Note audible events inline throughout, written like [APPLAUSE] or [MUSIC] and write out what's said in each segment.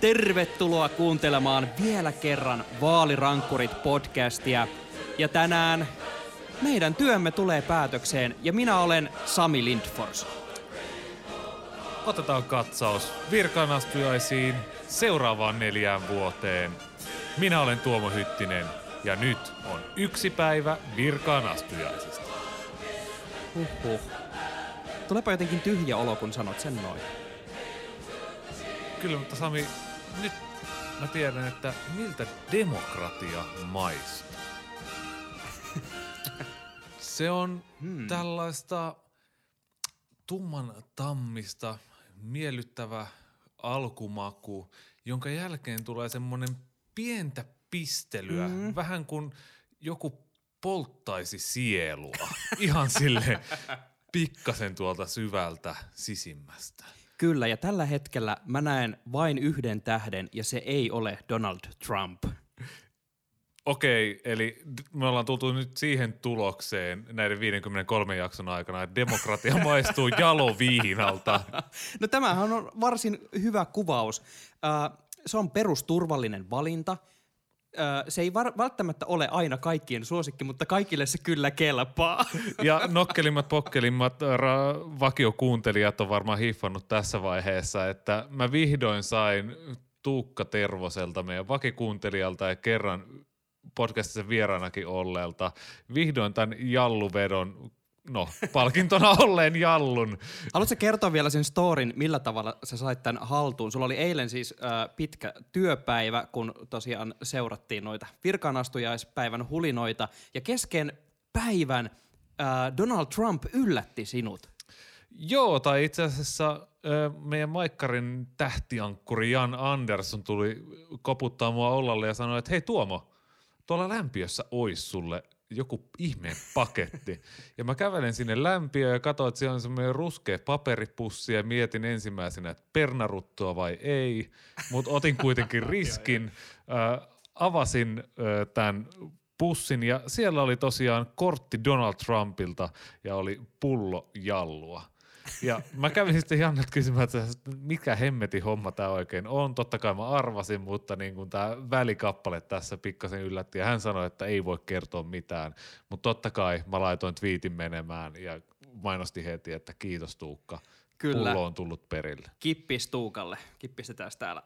Tervetuloa kuuntelemaan vielä kerran Vaalirankkurit podcastia. Ja tänään meidän työmme tulee päätökseen ja minä olen Sami Lindfors. Otetaan katsaus virkanastujaisiin seuraavaan neljään vuoteen. Minä olen Tuomo Hyttinen ja nyt on yksi päivä virkaanastujaisista. Huhhuh. Tulepa jotenkin tyhjä olo, kun sanot sen noin. Kyllä, mutta Sami, nyt mä tiedän, että miltä demokratia maistuu. Se on hmm. tällaista tumman tammista, miellyttävä alkumaku, jonka jälkeen tulee semmoinen pientä pistelyä, mm. vähän kuin joku polttaisi sielua. [LAUGHS] Ihan sille pikkasen tuolta syvältä sisimmästä. Kyllä, ja tällä hetkellä mä näen vain yhden tähden, ja se ei ole Donald Trump. Okei, eli me ollaan tultu nyt siihen tulokseen näiden 53 jakson aikana, että demokratia [LAUGHS] maistuu jaloviinalta. No tämähän on varsin hyvä kuvaus. se on perusturvallinen valinta. se ei välttämättä ole aina kaikkien suosikki, mutta kaikille se kyllä kelpaa. [LAUGHS] Ja nokkelimmat, pokkelimmat ra- vakiokuuntelijat on varmaan hiffannut tässä vaiheessa, että mä vihdoin sain Tuukka Tervoselta, meidän vakikuuntelijalta ja kerran podcastissa vieraanakin olleelta vihdoin tämän jalluvedon no, palkintona [LAUGHS] olleen jallun. Haluatko kertoa vielä sen storin, millä tavalla sä sait tämän haltuun? Sulla oli eilen siis äh, pitkä työpäivä, kun tosiaan seurattiin noita virkaanastujaispäivän hulinoita, ja kesken päivän äh, Donald Trump yllätti sinut. Joo, tai itse asiassa meidän Maikkarin tähtiankkuri Jan Andersson tuli koputtaa mua ollalle ja sanoi, että hei Tuomo, tuolla lämpiössä ois sulle joku ihmeen paketti. Ja mä kävelen sinne lämpiöön ja katsoin, että siellä on semmoinen ruskea paperipussi ja mietin ensimmäisenä, että pernaruttua vai ei. Mutta otin kuitenkin [LAUGHS] riskin, äh, avasin äh, tämän pussin ja siellä oli tosiaan kortti Donald Trumpilta ja oli pullo jallua. Ja mä kävin sitten Jannet kysymään, että mikä hemmeti homma tämä oikein on. Totta kai mä arvasin, mutta niin kuin tämä välikappale tässä pikkasen yllätti. Ja hän sanoi, että ei voi kertoa mitään. Mutta totta kai mä laitoin twiitin menemään ja mainosti heti, että kiitos Tuukka. Kyllä. Pullo on tullut perille. Kippis Tuukalle. Kippistetään täällä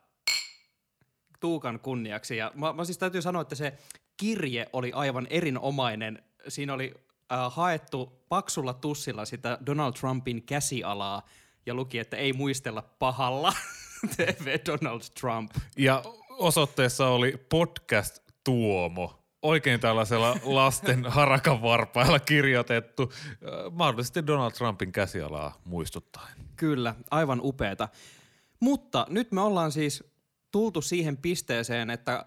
Tuukan kunniaksi. Ja mä, mä siis täytyy sanoa, että se kirje oli aivan erinomainen. Siinä oli äh, haettu paksulla tussilla sitä Donald Trumpin käsialaa ja luki, että ei muistella pahalla [LAUGHS] TV Donald Trump. Ja osoitteessa oli podcast Tuomo oikein tällaisella lasten [LAUGHS] harakan varpailla kirjoitettu, äh, mahdollisesti Donald Trumpin käsialaa muistuttaen. Kyllä, aivan upeeta. Mutta nyt me ollaan siis tultu siihen pisteeseen, että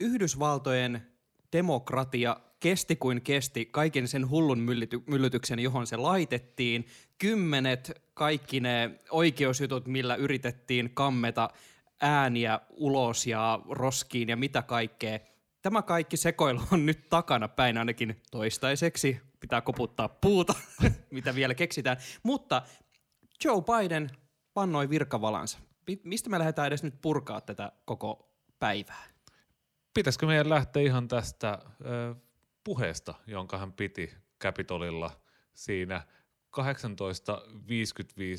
Yhdysvaltojen demokratia kesti kuin kesti kaiken sen hullun myllyty- myllytyksen, johon se laitettiin. Kymmenet kaikki ne oikeusjutut, millä yritettiin kammeta ääniä ulos ja roskiin ja mitä kaikkea. Tämä kaikki sekoilu on nyt takana päin ainakin toistaiseksi. Pitää koputtaa puuta, [LAUGHS] mitä vielä keksitään. Mutta Joe Biden pannoi virkavalansa. Mistä me lähdetään edes nyt purkaa tätä koko päivää? Pitäisikö meidän lähteä ihan tästä puheesta, jonka hän piti Capitolilla siinä 18.55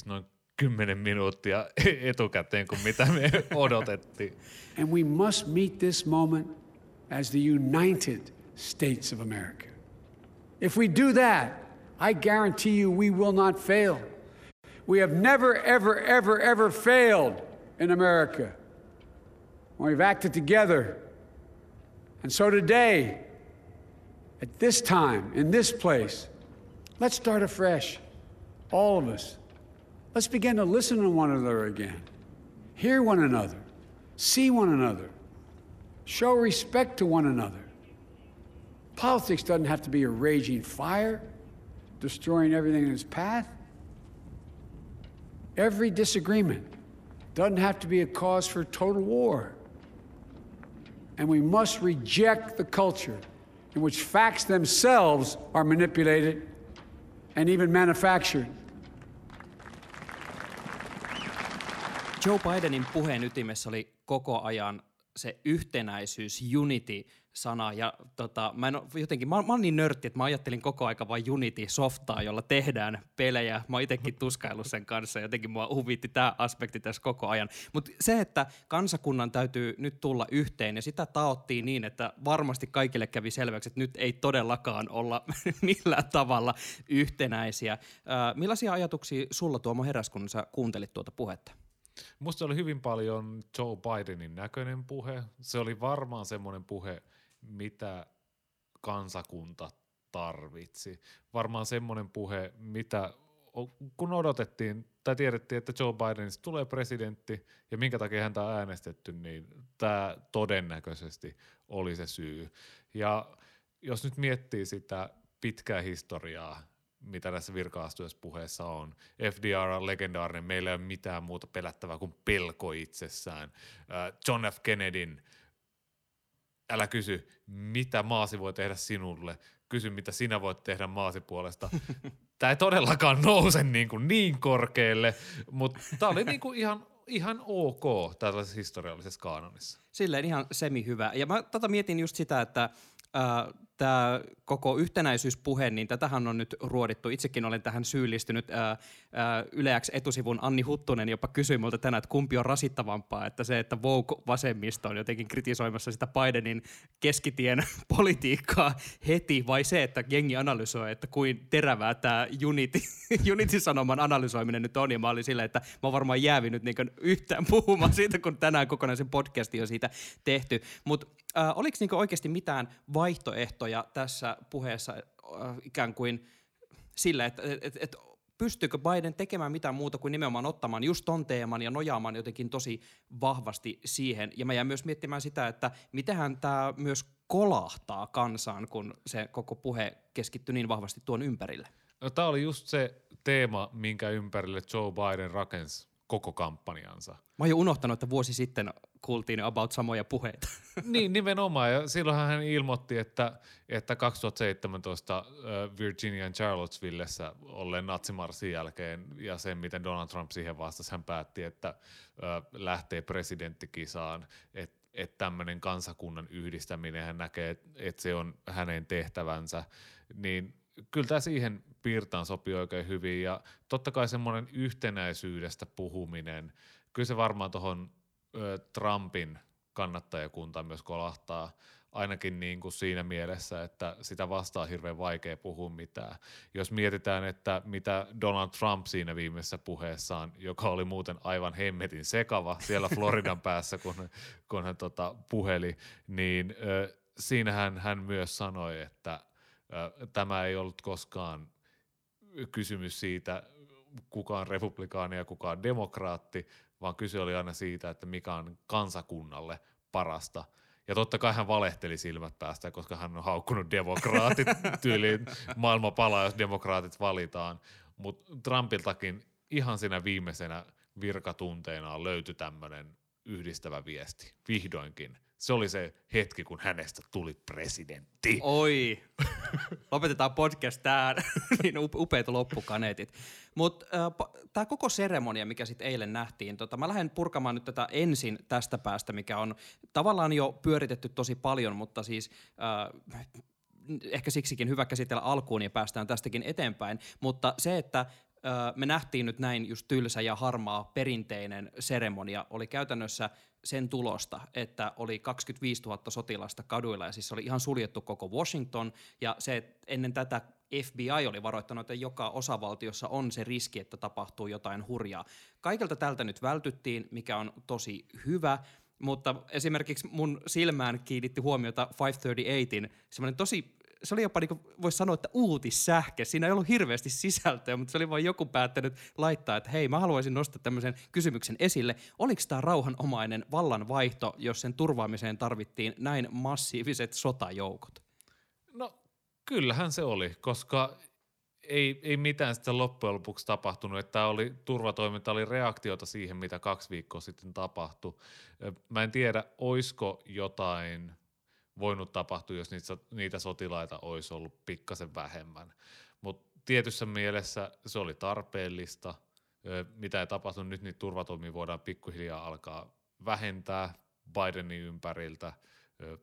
noin 10 minuuttia etukäteen kuin mitä me [LAUGHS] odotettiin. And we must meet this moment as the United States of America. If we do that, I guarantee you we will not fail. We have never, ever, ever, ever failed in America when we've acted together. And so today, at this time, in this place, let's start afresh. All of us. Let's begin to listen to one another again, hear one another, see one another, show respect to one another. Politics doesn't have to be a raging fire, destroying everything in its path. Every disagreement doesn't have to be a cause for total war. and we must reject the culture in which facts themselves are manipulated and even manufactured. Joe Bidenin puheen ytimessä oli koko ajan se yhtenäisyys, unity-sana. Ja tota, mä, en, jotenkin, mä, mä oon niin nörtti, että mä ajattelin koko aika vain Unity-softaa, jolla tehdään pelejä. Mä oon itsekin [LAUGHS] tuskaillut sen kanssa, jotenkin mua huvitti tämä aspekti tässä koko ajan. Mutta se, että kansakunnan täytyy nyt tulla yhteen, ja sitä taottiin niin, että varmasti kaikille kävi selväksi, että nyt ei todellakaan olla [LAUGHS] millään tavalla yhtenäisiä. Äh, millaisia ajatuksia sulla Tuomo heräs, kun sä kuuntelit tuota puhetta? Musta se oli hyvin paljon Joe Bidenin näköinen puhe. Se oli varmaan semmoinen puhe, mitä kansakunta tarvitsi. Varmaan semmoinen puhe, mitä kun odotettiin tai tiedettiin, että Joe Bidenista tulee presidentti ja minkä takia häntä on äänestetty, niin tämä todennäköisesti oli se syy. Ja jos nyt miettii sitä pitkää historiaa mitä tässä virka puheessa on. FDR on legendaarinen, meillä ei ole mitään muuta pelättävää kuin pelko itsessään. John F. Kennedyn, älä kysy, mitä maasi voi tehdä sinulle, kysy, mitä sinä voit tehdä maasi puolesta. [LAUGHS] Tämä ei todellakaan nouse niin, kuin niin korkealle, mutta tämä oli niin kuin ihan, ihan ok tällaisessa historiallisessa kaanonissa. Silleen ihan semi hyvä. Ja mä tota mietin just sitä, että tämä koko yhtenäisyyspuhe, niin tätähän on nyt ruodittu. Itsekin olen tähän syyllistynyt. Ää, Yleäks etusivun Anni Huttunen jopa kysyi multa tänään, että kumpi on rasittavampaa, että se, että Vogue-vasemmisto on jotenkin kritisoimassa sitä Bidenin keskitien [LAUGHS] politiikkaa heti, vai se, että jengi analysoi, että kuin terävää tämä Unity, [LAUGHS] Unity-sanoman analysoiminen nyt on. Ja mä olin silleen, että mä varmaan jäävinyt niin yhtään puhumaan siitä, kun tänään kokonaisen podcastin on siitä tehty. Mutta äh, oliko niin oikeasti mitään vaihtoehtoja tässä puheessa äh, ikään kuin sillä, että et, et, pystyykö Biden tekemään mitään muuta kuin nimenomaan ottamaan just ton teeman ja nojaamaan jotenkin tosi vahvasti siihen. Ja mä jään myös miettimään sitä, että mitenhän tämä myös kolahtaa kansaan, kun se koko puhe keskittyi niin vahvasti tuon ympärille. No, tämä oli just se teema, minkä ympärille Joe Biden rakensi koko kampanjansa. Mä oon jo unohtanut, että vuosi sitten kuultiin about samoja puheita. [LAUGHS] niin, nimenomaan. Ja silloin hän ilmoitti, että, että 2017 Virginian Charlottesvillessä olleen natsimarssin jälkeen ja sen, miten Donald Trump siihen vastasi, hän päätti, että lähtee presidenttikisaan, että että tämmöinen kansakunnan yhdistäminen, hän näkee, että se on hänen tehtävänsä, niin kyllä tämä siihen piirtaan sopii oikein hyvin ja totta kai semmoinen yhtenäisyydestä puhuminen, kyllä se varmaan tuohon Trumpin kannattajakunta myös kolahtaa ainakin niin kuin siinä mielessä, että sitä vastaa hirveän vaikea puhua mitään. Jos mietitään, että mitä Donald Trump siinä viimeisessä puheessaan, joka oli muuten aivan hemmetin sekava siellä Floridan [LAUGHS] päässä, kun, kun hän tota, puheli, niin ö, siinähän hän myös sanoi, että ö, tämä ei ollut koskaan kysymys siitä, kuka on republikaani ja kuka on demokraatti, vaan kyse oli aina siitä, että mikä on kansakunnalle parasta. Ja totta kai hän valehteli silmät päästä, koska hän on haukkunut demokraatit [LAUGHS] tyyliin maailma palaa, jos demokraatit valitaan. Mutta Trumpiltakin ihan siinä viimeisenä virkatunteena löytyi tämmöinen yhdistävä viesti. Vihdoinkin se oli se hetki, kun hänestä tuli presidentti. Oi, [LAUGHS] lopetetaan podcast [LAUGHS] tää, niin upeita loppukaneetit. Mutta äh, tämä koko seremonia, mikä sitten eilen nähtiin, tota, mä lähden purkamaan nyt tätä ensin tästä päästä, mikä on tavallaan jo pyöritetty tosi paljon, mutta siis äh, ehkä siksikin hyvä käsitellä alkuun ja päästään tästäkin eteenpäin. Mutta se, että me nähtiin nyt näin just tylsä ja harmaa perinteinen seremonia, oli käytännössä sen tulosta, että oli 25 000 sotilasta kaduilla ja siis oli ihan suljettu koko Washington ja se, että ennen tätä FBI oli varoittanut, että joka osavaltiossa on se riski, että tapahtuu jotain hurjaa. Kaikelta tältä nyt vältyttiin, mikä on tosi hyvä, mutta esimerkiksi mun silmään kiinnitti huomiota 538, semmoinen tosi se oli jopa, niin voisi sanoa, että uutissähke. Siinä ei ollut hirveästi sisältöä, mutta se oli vain joku päättänyt laittaa, että hei, mä haluaisin nostaa tämmöisen kysymyksen esille. Oliko tämä rauhanomainen vallanvaihto, jos sen turvaamiseen tarvittiin näin massiiviset sotajoukot? No kyllähän se oli, koska ei, ei mitään sitten loppujen lopuksi tapahtunut, että oli, turvatoiminta oli reaktiota siihen, mitä kaksi viikkoa sitten tapahtui. Mä en tiedä, oisko jotain voinut tapahtua, jos niitä, niitä sotilaita olisi ollut pikkasen vähemmän. Mutta tietyssä mielessä se oli tarpeellista. Mitä ei tapahtunut, nyt niitä turvatoimia voidaan pikkuhiljaa alkaa vähentää Bidenin ympäriltä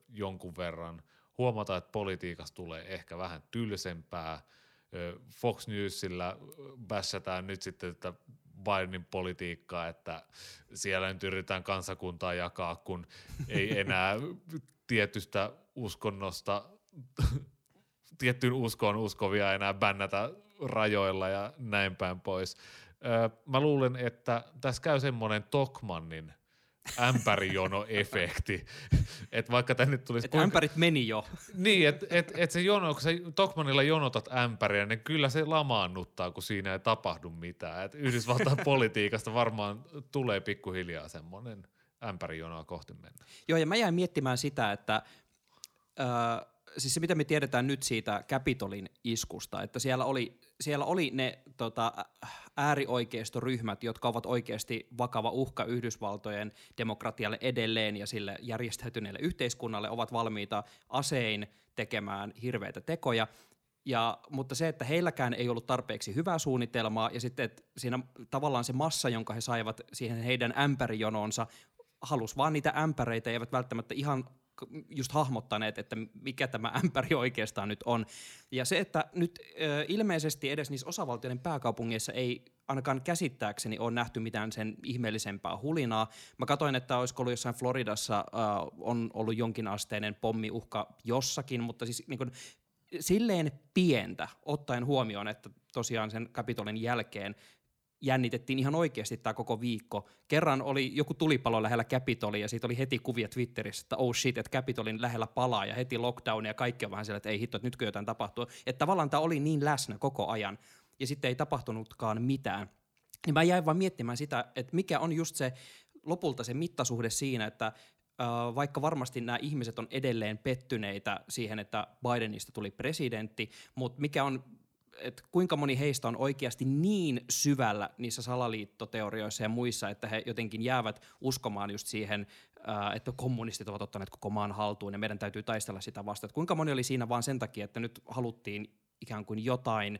jonkun verran. Huomata, että politiikasta tulee ehkä vähän tylsempää – Fox Newsillä bässätään nyt sitten että Bidenin politiikkaa, että siellä nyt yritetään kansakuntaa jakaa, kun ei enää tietystä uskonnosta, [LAUGHS] tiettyyn uskoon uskovia enää bännätä rajoilla ja näin päin pois. Mä luulen, että tässä käy semmoinen Tokmannin ämpärijono-efekti. [LAUGHS] että vaikka tänne tulisi... Että ämpärit meni jo. Niin, että et, et se jono, kun sä Tokmanilla jonotat ämpäriä, niin kyllä se lamaannuttaa, kun siinä ei tapahdu mitään. Et Yhdysvaltain [LAUGHS] politiikasta varmaan tulee pikkuhiljaa semmoinen ämpärijonoa kohti mennä. Joo, ja mä jäin miettimään sitä, että... Öö, siis se mitä me tiedetään nyt siitä Capitolin iskusta, että siellä oli, siellä oli ne tota, äärioikeistoryhmät, jotka ovat oikeasti vakava uhka Yhdysvaltojen demokratialle edelleen ja sille järjestäytyneelle yhteiskunnalle, ovat valmiita asein tekemään hirveitä tekoja. Ja, mutta se, että heilläkään ei ollut tarpeeksi hyvää suunnitelmaa ja sitten että siinä tavallaan se massa, jonka he saivat siihen heidän ämpärijononsa, halus vaan niitä ämpäreitä, eivät välttämättä ihan just hahmottaneet, että mikä tämä [LAUGHS] ämpäri oikeastaan nyt on. Ja se, että nyt ilmeisesti edes niissä osavaltioiden pääkaupungeissa ei ainakaan käsittääkseni ole nähty mitään sen ihmeellisempää hulinaa. Mä katsoin, että olisiko ollut jossain Floridassa on ollut jonkinasteinen pommiuhka jossakin, mutta siis niin kuin, silleen pientä, ottaen huomioon, että tosiaan sen Kapitolin jälkeen jännitettiin ihan oikeasti tämä koko viikko. Kerran oli joku tulipalo lähellä Capitolia ja siitä oli heti kuvia Twitterissä, että oh shit, että Capitolin lähellä palaa ja heti lockdown ja kaikki on vähän siellä, että ei hitto, että nytkö jotain tapahtuu. Että tavallaan tämä oli niin läsnä koko ajan ja sitten ei tapahtunutkaan mitään. Niin mä jäin vaan miettimään sitä, että mikä on just se lopulta se mittasuhde siinä, että vaikka varmasti nämä ihmiset on edelleen pettyneitä siihen, että Bidenista tuli presidentti, mutta mikä on että kuinka moni heistä on oikeasti niin syvällä niissä salaliittoteorioissa ja muissa, että he jotenkin jäävät uskomaan just siihen, että kommunistit ovat ottaneet koko maan haltuun ja meidän täytyy taistella sitä vastaan. Että kuinka moni oli siinä vaan sen takia, että nyt haluttiin ikään kuin jotain,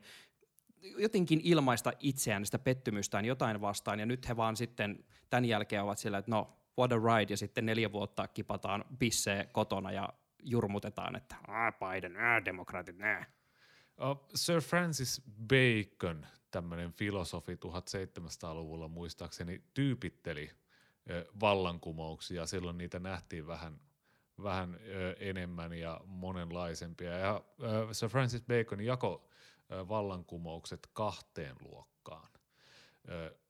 jotenkin ilmaista itseään, sitä pettymystään jotain vastaan ja nyt he vaan sitten tämän jälkeen ovat sillä, että no what a ride ja sitten neljä vuotta kipataan pissee kotona ja jurmutetaan, että Biden, demokraatit, nää. Sir Francis Bacon, tämmöinen filosofi 1700-luvulla muistaakseni, tyypitteli vallankumouksia. Silloin niitä nähtiin vähän, vähän enemmän ja monenlaisempia. Ja Sir Francis Bacon jako vallankumoukset kahteen luokkaan.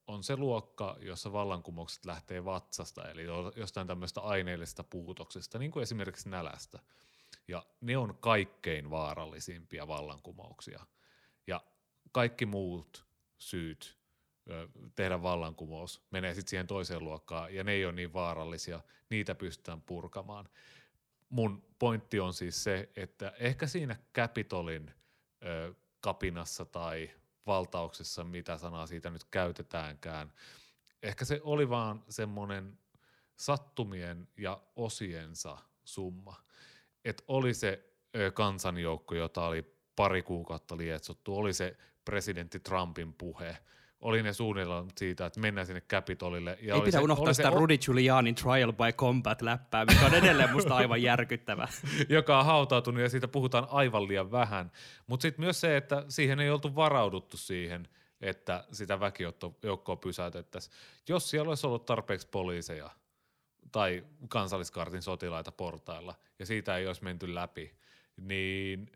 On se luokka, jossa vallankumoukset lähtee vatsasta, eli jostain tämmöistä aineellisesta puutoksesta, niin kuin esimerkiksi nälästä – ja ne on kaikkein vaarallisimpia vallankumouksia. Ja kaikki muut syyt tehdä vallankumous menee sitten siihen toiseen luokkaan, ja ne ei ole niin vaarallisia, niitä pystytään purkamaan. Mun pointti on siis se, että ehkä siinä Capitolin ö, kapinassa tai valtauksessa, mitä sanaa siitä nyt käytetäänkään, ehkä se oli vaan semmoinen sattumien ja osiensa summa – että oli se kansanjoukko, jota oli pari kuukautta lietsottu, oli se presidentti Trumpin puhe, oli ne suunnitelmat siitä, että mennään sinne Capitolille. Ja Ei pidä se, unohtaa sitä se, Rudy Giulianin Trial by Combat-läppää, mikä on edelleen musta aivan järkyttävä. [LAUGHS] Joka on hautautunut ja siitä puhutaan aivan liian vähän. Mutta sitten myös se, että siihen ei oltu varauduttu siihen, että sitä väkijoukkoa pysäytettäisiin. Jos siellä olisi ollut tarpeeksi poliiseja – tai kansalliskartin sotilaita portailla ja siitä ei olisi menty läpi, niin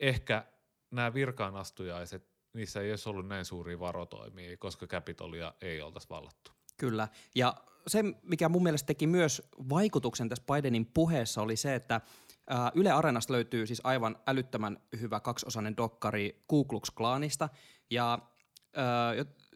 ehkä nämä virkaanastujaiset, niissä ei olisi ollut näin suuria varotoimia, koska Capitolia ei oltaisi vallattu. Kyllä, ja se, mikä mun mielestä teki myös vaikutuksen tässä Bidenin puheessa, oli se, että Yle Areenasta löytyy siis aivan älyttömän hyvä kaksiosainen dokkari Ku Klux Klanista, ja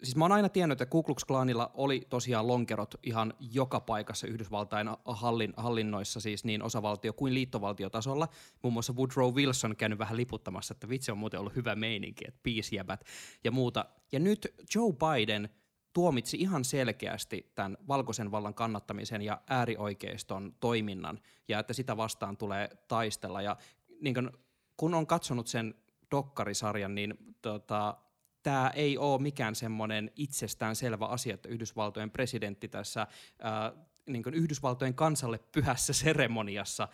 siis mä oon aina tiennyt, että Ku Klux Klanilla oli tosiaan lonkerot ihan joka paikassa Yhdysvaltain hallin, hallinnoissa, siis niin osavaltio kuin liittovaltiotasolla. Muun muassa Woodrow Wilson on käynyt vähän liputtamassa, että vitsi on muuten ollut hyvä meininki, että piisjäbät ja muuta. Ja nyt Joe Biden tuomitsi ihan selkeästi tämän valkoisen vallan kannattamisen ja äärioikeiston toiminnan, ja että sitä vastaan tulee taistella. Ja niin kun, kun on katsonut sen dokkarisarjan, niin tota, tämä ei ole mikään semmoinen itsestään selvä asia, että Yhdysvaltojen presidentti tässä ää, niin kuin Yhdysvaltojen kansalle pyhässä seremoniassa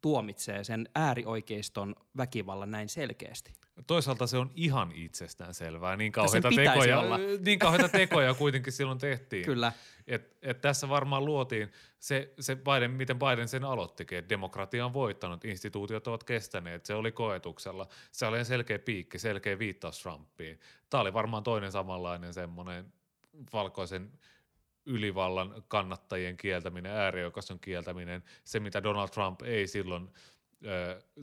tuomitsee sen äärioikeiston väkivallan näin selkeästi. Toisaalta se on ihan itsestään selvää. Niin kauheita, tekoja, olla. [LAUGHS] niin kauheita tekoja kuitenkin silloin tehtiin. Kyllä. Et, et tässä varmaan luotiin se, se Biden, miten Biden sen aloittikin, että demokratia on voittanut, instituutiot ovat kestäneet, se oli koetuksella. Se oli selkeä piikki, selkeä viittaus Trumpiin. Tämä oli varmaan toinen samanlainen semmoinen valkoisen ylivallan kannattajien kieltäminen, äärioikeiston kieltäminen, se mitä Donald Trump ei silloin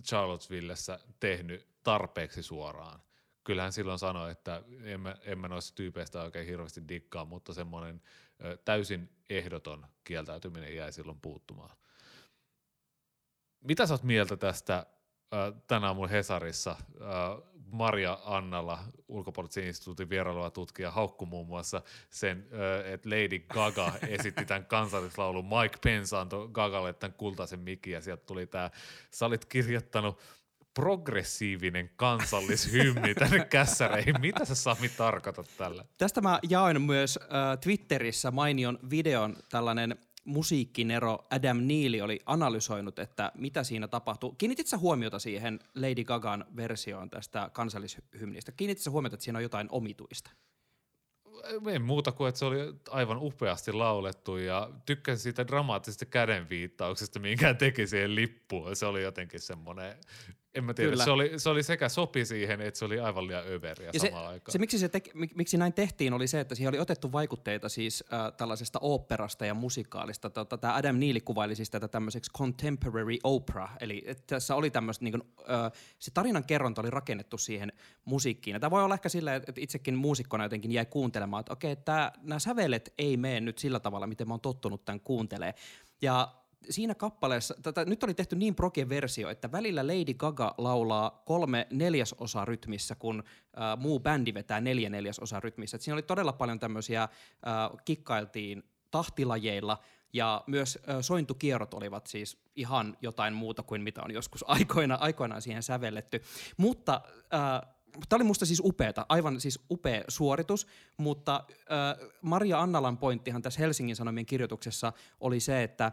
Charlottesvillessä tehnyt tarpeeksi suoraan. Kyllähän silloin sanoi, että emme, emme noista tyypeistä oikein hirveästi dikkaa, mutta semmoinen täysin ehdoton kieltäytyminen jäi silloin puuttumaan. Mitä sä oot mieltä tästä tänä aamun Hesarissa Maria Annala, ulkopoliittisen instituutin vieraileva tutkija, haukku muun muassa sen, että Lady Gaga [LAUGHS] esitti tämän kansallislaulun. Mike Pence antoi Gagalle tämän kultaisen mikin ja sieltä tuli tämä, sä olit kirjoittanut progressiivinen kansallishymni tänne [LAUGHS] kässäreihin. Mitä sä Sami tarkoitat tällä? Tästä mä jaoin myös äh, Twitterissä mainion videon tällainen musiikkinero Adam Neely oli analysoinut, että mitä siinä tapahtuu. Kiinnitit sä huomiota siihen Lady Gagan versioon tästä kansallishymnistä? Kiinnitit sä huomiota, että siinä on jotain omituista? En muuta kuin, että se oli aivan upeasti laulettu ja tykkäsin siitä dramaattisesta kädenviittauksesta, minkä teki siihen lippuun. Se oli jotenkin semmoinen en mä tiedä, se oli, se oli sekä sopi siihen, että se oli aivan liian överiä ja samaan se, aikaan. Se, miksi, se te, miksi näin tehtiin, oli se, että siihen oli otettu vaikutteita siis äh, tällaisesta oopperasta ja musikaalista. Tota, Tämä Adam Neely kuvaili siis tätä tämmöiseksi contemporary opera, eli että oli tämmöistä, niin kuin, äh, se tarinan kerronta oli rakennettu siihen musiikkiin. tämä voi olla ehkä sillä, että itsekin muusikkona jotenkin jäi kuuntelemaan, että okei, okay, nämä sävelet ei mene nyt sillä tavalla, miten mä oon tottunut tämän kuuntelemaan. Ja siinä kappaleessa, tätä, nyt oli tehty niin proke versio, että välillä Lady Gaga laulaa kolme neljäsosa rytmissä, kun äh, muu bändi vetää neljä neljäsosa rytmissä. Et siinä oli todella paljon tämmöisiä, äh, kikkailtiin tahtilajeilla, ja myös äh, sointukierrot olivat siis ihan jotain muuta kuin mitä on joskus [LAUGHS] aikoina, aikoinaan siihen sävelletty. Mutta äh, Tämä oli musta siis upeata, aivan siis upea suoritus, mutta äh, Maria Annalan pointtihan tässä Helsingin Sanomien kirjoituksessa oli se, että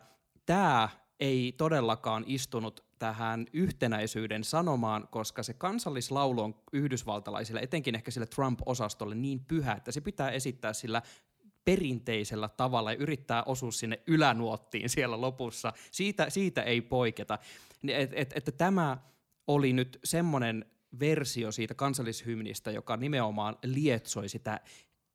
tämä ei todellakaan istunut tähän yhtenäisyyden sanomaan, koska se kansallislaulu on yhdysvaltalaisille, etenkin ehkä sille Trump-osastolle niin pyhä, että se pitää esittää sillä perinteisellä tavalla ja yrittää osua sinne ylänuottiin siellä lopussa. Siitä, siitä ei poiketa. Että et, et, tämä oli nyt semmoinen versio siitä kansallishymnistä, joka nimenomaan lietsoi sitä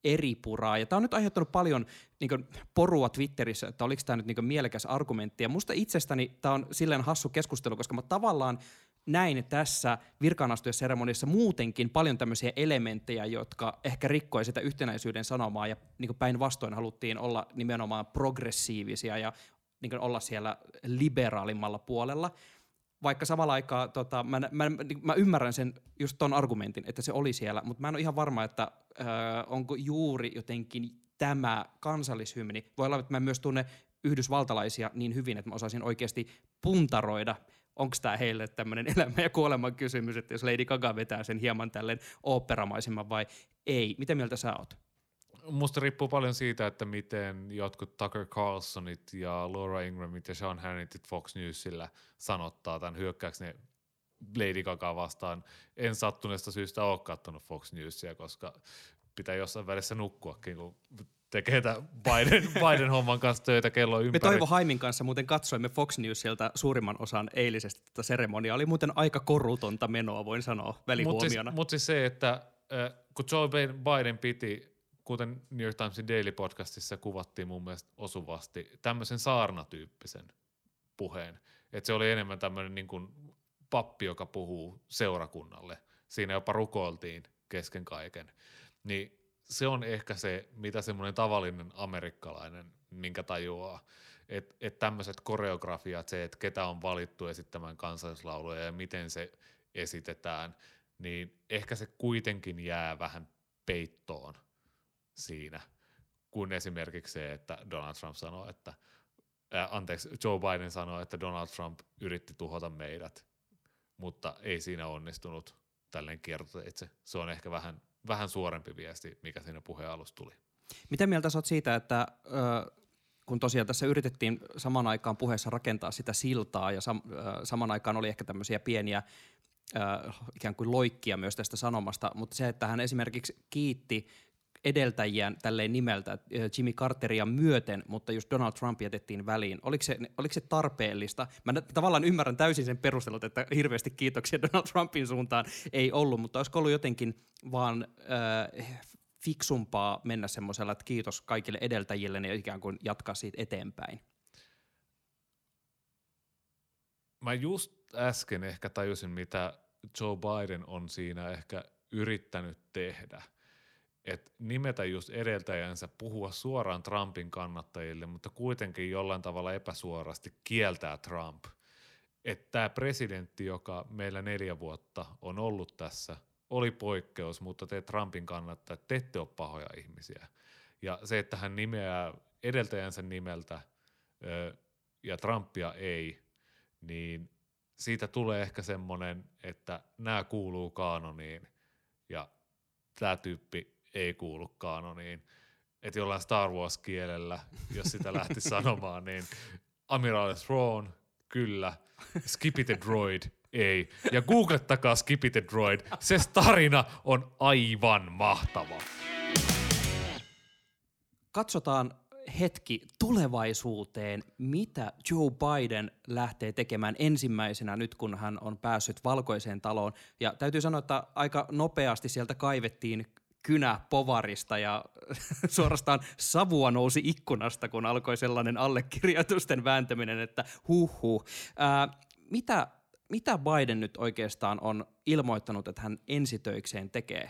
eri puraa. Ja tämä on nyt aiheuttanut paljon niin kuin, porua Twitterissä, että oliko tämä nyt niin kuin, mielekäs argumentti. Ja musta itsestäni tämä on silleen hassu keskustelu, koska mä tavallaan näin tässä virkaanastujaseremoniassa muutenkin paljon tämmöisiä elementtejä, jotka ehkä rikkoi sitä yhtenäisyyden sanomaa ja niin päinvastoin haluttiin olla nimenomaan progressiivisia ja niin olla siellä liberaalimmalla puolella vaikka samalla aikaa tota, mä, mä, mä ymmärrän sen just ton argumentin, että se oli siellä, mutta mä en ole ihan varma, että äh, onko juuri jotenkin tämä kansallishymni. Voi olla, että mä myös tunne yhdysvaltalaisia niin hyvin, että mä osaisin oikeasti puntaroida, onko tämä heille tämmöinen [LAUGHS] elämä ja kuoleman kysymys, että jos Lady Gaga vetää sen hieman tälleen oopperamaisemman vai ei. Mitä mieltä sä oot? Musta riippuu paljon siitä, että miten jotkut Tucker Carlsonit ja Laura Ingramit ja Sean Hannityt Fox Newsillä sanottaa tämän hyökkäyksen Lady Gaga vastaan. En sattuneesta syystä ole katsonut Fox Newsia, koska pitää jossain välissä nukkuakin, kun tekee Biden, [LAUGHS] Biden homman kanssa töitä kello ympäri. Me Toivo Haimin kanssa muuten katsoimme Fox Newsilta suurimman osan eilisestä tätä seremoniaa. Oli muuten aika korutonta menoa, voin sanoa välihuomiona. Mutta siis, mut siis se, että kun Joe Biden piti kuten New York Timesin Daily Podcastissa kuvattiin mun mielestä osuvasti, tämmöisen saarnatyyppisen puheen. Että se oli enemmän tämmöinen niin kuin pappi, joka puhuu seurakunnalle. Siinä jopa rukoiltiin kesken kaiken. Niin se on ehkä se, mitä semmoinen tavallinen amerikkalainen, minkä tajuaa. Että et tämmöiset koreografiat, se, että ketä on valittu esittämään kansallislauluja ja miten se esitetään, niin ehkä se kuitenkin jää vähän peittoon siinä, kun esimerkiksi se, että Donald Trump sanoo, että äh, anteeksi, Joe Biden sanoi, että Donald Trump yritti tuhota meidät, mutta ei siinä onnistunut tälleen kiertoteitse. Se on ehkä vähän, vähän suorempi viesti, mikä siinä puheen alussa tuli. Mitä mieltä sä oot siitä, että ö, kun tosiaan tässä yritettiin saman aikaan puheessa rakentaa sitä siltaa ja sam, ö, saman aikaan oli ehkä tämmöisiä pieniä ö, ikään kuin loikkia myös tästä sanomasta, mutta se, että hän esimerkiksi kiitti edeltäjiään tälleen nimeltä Jimmy Carteria myöten, mutta just Donald Trump jätettiin väliin. Oliko se, oliko se tarpeellista? Mä tavallaan ymmärrän täysin sen perustelut, että hirveästi kiitoksia [LAUGHS] Donald Trumpin suuntaan ei ollut, mutta olisiko ollut jotenkin vaan äh, fiksumpaa mennä semmoisella, että kiitos kaikille edeltäjille ja ikään kuin jatkaa siitä eteenpäin? Mä just äsken ehkä tajusin, mitä Joe Biden on siinä ehkä yrittänyt tehdä – että nimetä just edeltäjänsä, puhua suoraan Trumpin kannattajille, mutta kuitenkin jollain tavalla epäsuorasti kieltää Trump. Että tämä presidentti, joka meillä neljä vuotta on ollut tässä, oli poikkeus, mutta te Trumpin kannattajat, te ette ole pahoja ihmisiä. Ja se, että hän nimeää edeltäjänsä nimeltä ja Trumpia ei, niin siitä tulee ehkä semmoinen, että nämä kuuluu kaanoniin ja tämä tyyppi ei kuulu kanoniin. Että jollain Star Wars-kielellä, jos sitä lähti [LAUGHS] sanomaan, niin Amiral Throne, kyllä. Skippy the Droid, ei. Ja googlettakaa Skippy the Droid. Se tarina on aivan mahtava. Katsotaan hetki tulevaisuuteen, mitä Joe Biden lähtee tekemään ensimmäisenä nyt, kun hän on päässyt valkoiseen taloon. Ja täytyy sanoa, että aika nopeasti sieltä kaivettiin kynä povarista ja [LAUGHS] suorastaan savua nousi ikkunasta, kun alkoi sellainen allekirjoitusten vääntäminen, että huhu. Ää, mitä, mitä Biden nyt oikeastaan on ilmoittanut, että hän ensitöikseen tekee?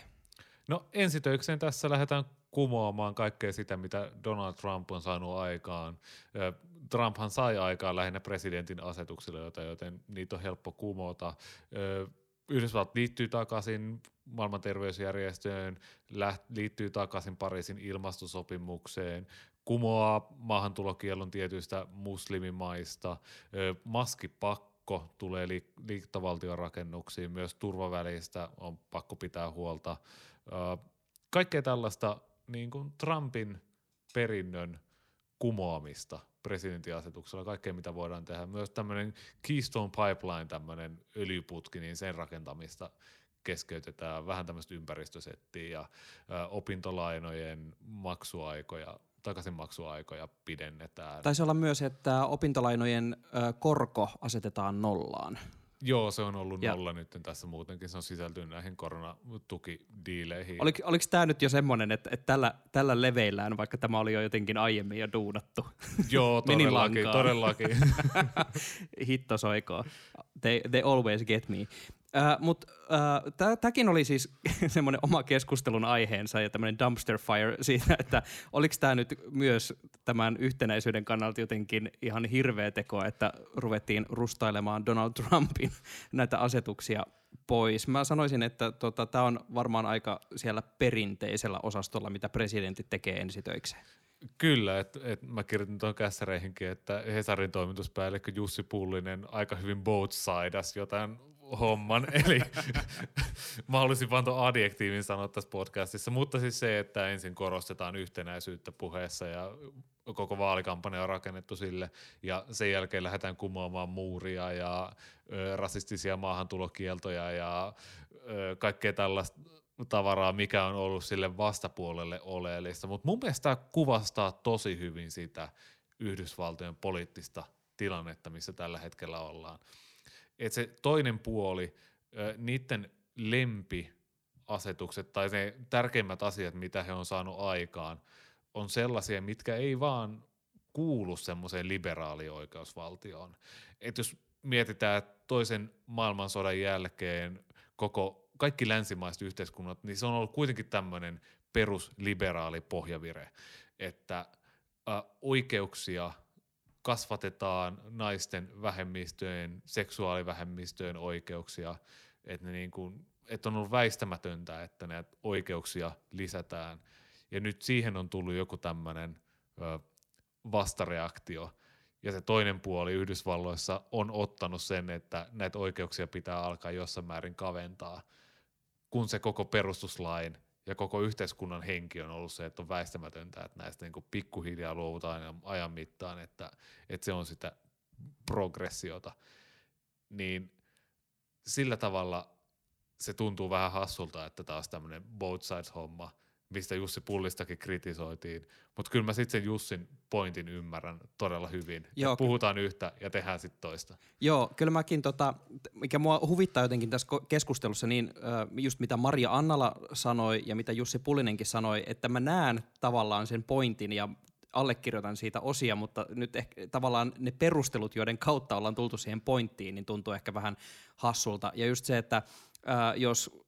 No ensitöikseen tässä lähdetään kumoamaan kaikkea sitä, mitä Donald Trump on saanut aikaan. Trumphan sai aikaan lähinnä presidentin asetuksilla, joten niitä on helppo kumota. Yhdysvallat liittyy takaisin maailman terveysjärjestöön, liittyy takaisin Pariisin ilmastosopimukseen, kumoaa maahantulokielon tietyistä muslimimaista, maskipakko tulee liittovaltion rakennuksiin, myös turvavälistä on pakko pitää huolta. Kaikkea tällaista niin kuin Trumpin perinnön kumoamista presidenttiasetuksella, kaikkea mitä voidaan tehdä. Myös tämmöinen Keystone Pipeline, tämmöinen öljyputki, niin sen rakentamista keskeytetään, vähän tämmöistä ympäristösettiä ja ä, opintolainojen maksuaikoja, takaisinmaksuaikoja pidennetään. Taisi olla myös, että opintolainojen ö, korko asetetaan nollaan. Joo, se on ollut ja. nolla nyt tässä muutenkin. Se on sisältynyt näihin koronatukidiileihin. Oliko, oliko tämä nyt jo semmoinen, että, että tällä, tällä leveillään, vaikka tämä oli jo jotenkin aiemmin jo duunattu? Joo, [LAUGHS] todellakin. todellakin. [LAUGHS] Hitto soikoo. They, they always get me. Äh, Mutta äh, tämäkin oli siis [LAUGHS] semmoinen oma keskustelun aiheensa ja tämmöinen dumpster fire [LAUGHS] siitä, että oliko tämä nyt myös tämän yhtenäisyyden kannalta jotenkin ihan hirveä teko, että ruvettiin rustailemaan Donald Trumpin [LAUGHS] näitä asetuksia pois. Mä sanoisin, että tota, tämä on varmaan aika siellä perinteisellä osastolla, mitä presidentti tekee ensitöikseen. Kyllä, että et mä kirjoitin tuon kässäreihinkin, että Hesarin toimituspäällikkö Jussi Pullinen aika hyvin both sides jotain homman, [LAUGHS] eli mä haluaisin vaan tuon adjektiivin sanoa tässä podcastissa, mutta siis se, että ensin korostetaan yhtenäisyyttä puheessa ja koko vaalikampanja on rakennettu sille ja sen jälkeen lähdetään kumoamaan muuria ja ö, rasistisia maahantulokieltoja ja ö, kaikkea tällaista tavaraa, mikä on ollut sille vastapuolelle oleellista. Mutta mun mielestä tämä kuvastaa tosi hyvin sitä Yhdysvaltojen poliittista tilannetta, missä tällä hetkellä ollaan että se toinen puoli, niiden lempiasetukset tai ne tärkeimmät asiat, mitä he on saanut aikaan, on sellaisia, mitkä ei vaan kuulu semmoiseen liberaalioikeusvaltioon. Että jos mietitään toisen maailmansodan jälkeen koko, kaikki länsimaiset yhteiskunnat, niin se on ollut kuitenkin tämmöinen perusliberaali pohjavire, että äh, oikeuksia kasvatetaan naisten vähemmistöjen, seksuaalivähemmistöjen oikeuksia, että, ne niin kuin, että on ollut väistämätöntä, että näitä oikeuksia lisätään. Ja nyt siihen on tullut joku tämmöinen vastareaktio. Ja se toinen puoli Yhdysvalloissa on ottanut sen, että näitä oikeuksia pitää alkaa jossain määrin kaventaa, kun se koko perustuslain ja koko yhteiskunnan henki on ollut se, että on väistämätöntä, että näistä niin kuin pikkuhiljaa luovutaan ajan mittaan, että, että se on sitä progressiota. Niin sillä tavalla se tuntuu vähän hassulta, että taas tämmöinen both sides homma – mistä Jussi Pullistakin kritisoitiin. Mutta kyllä mä sitten sen Jussin pointin ymmärrän todella hyvin. Joo, puhutaan yhtä ja tehdään sitten toista. Joo, kyllä mäkin, tota, mikä mua huvittaa jotenkin tässä keskustelussa, niin just mitä Maria Annala sanoi ja mitä Jussi Pullinenkin sanoi, että mä näen tavallaan sen pointin ja allekirjoitan siitä osia, mutta nyt ehkä tavallaan ne perustelut, joiden kautta ollaan tultu siihen pointtiin, niin tuntuu ehkä vähän hassulta. Ja just se, että ää, jos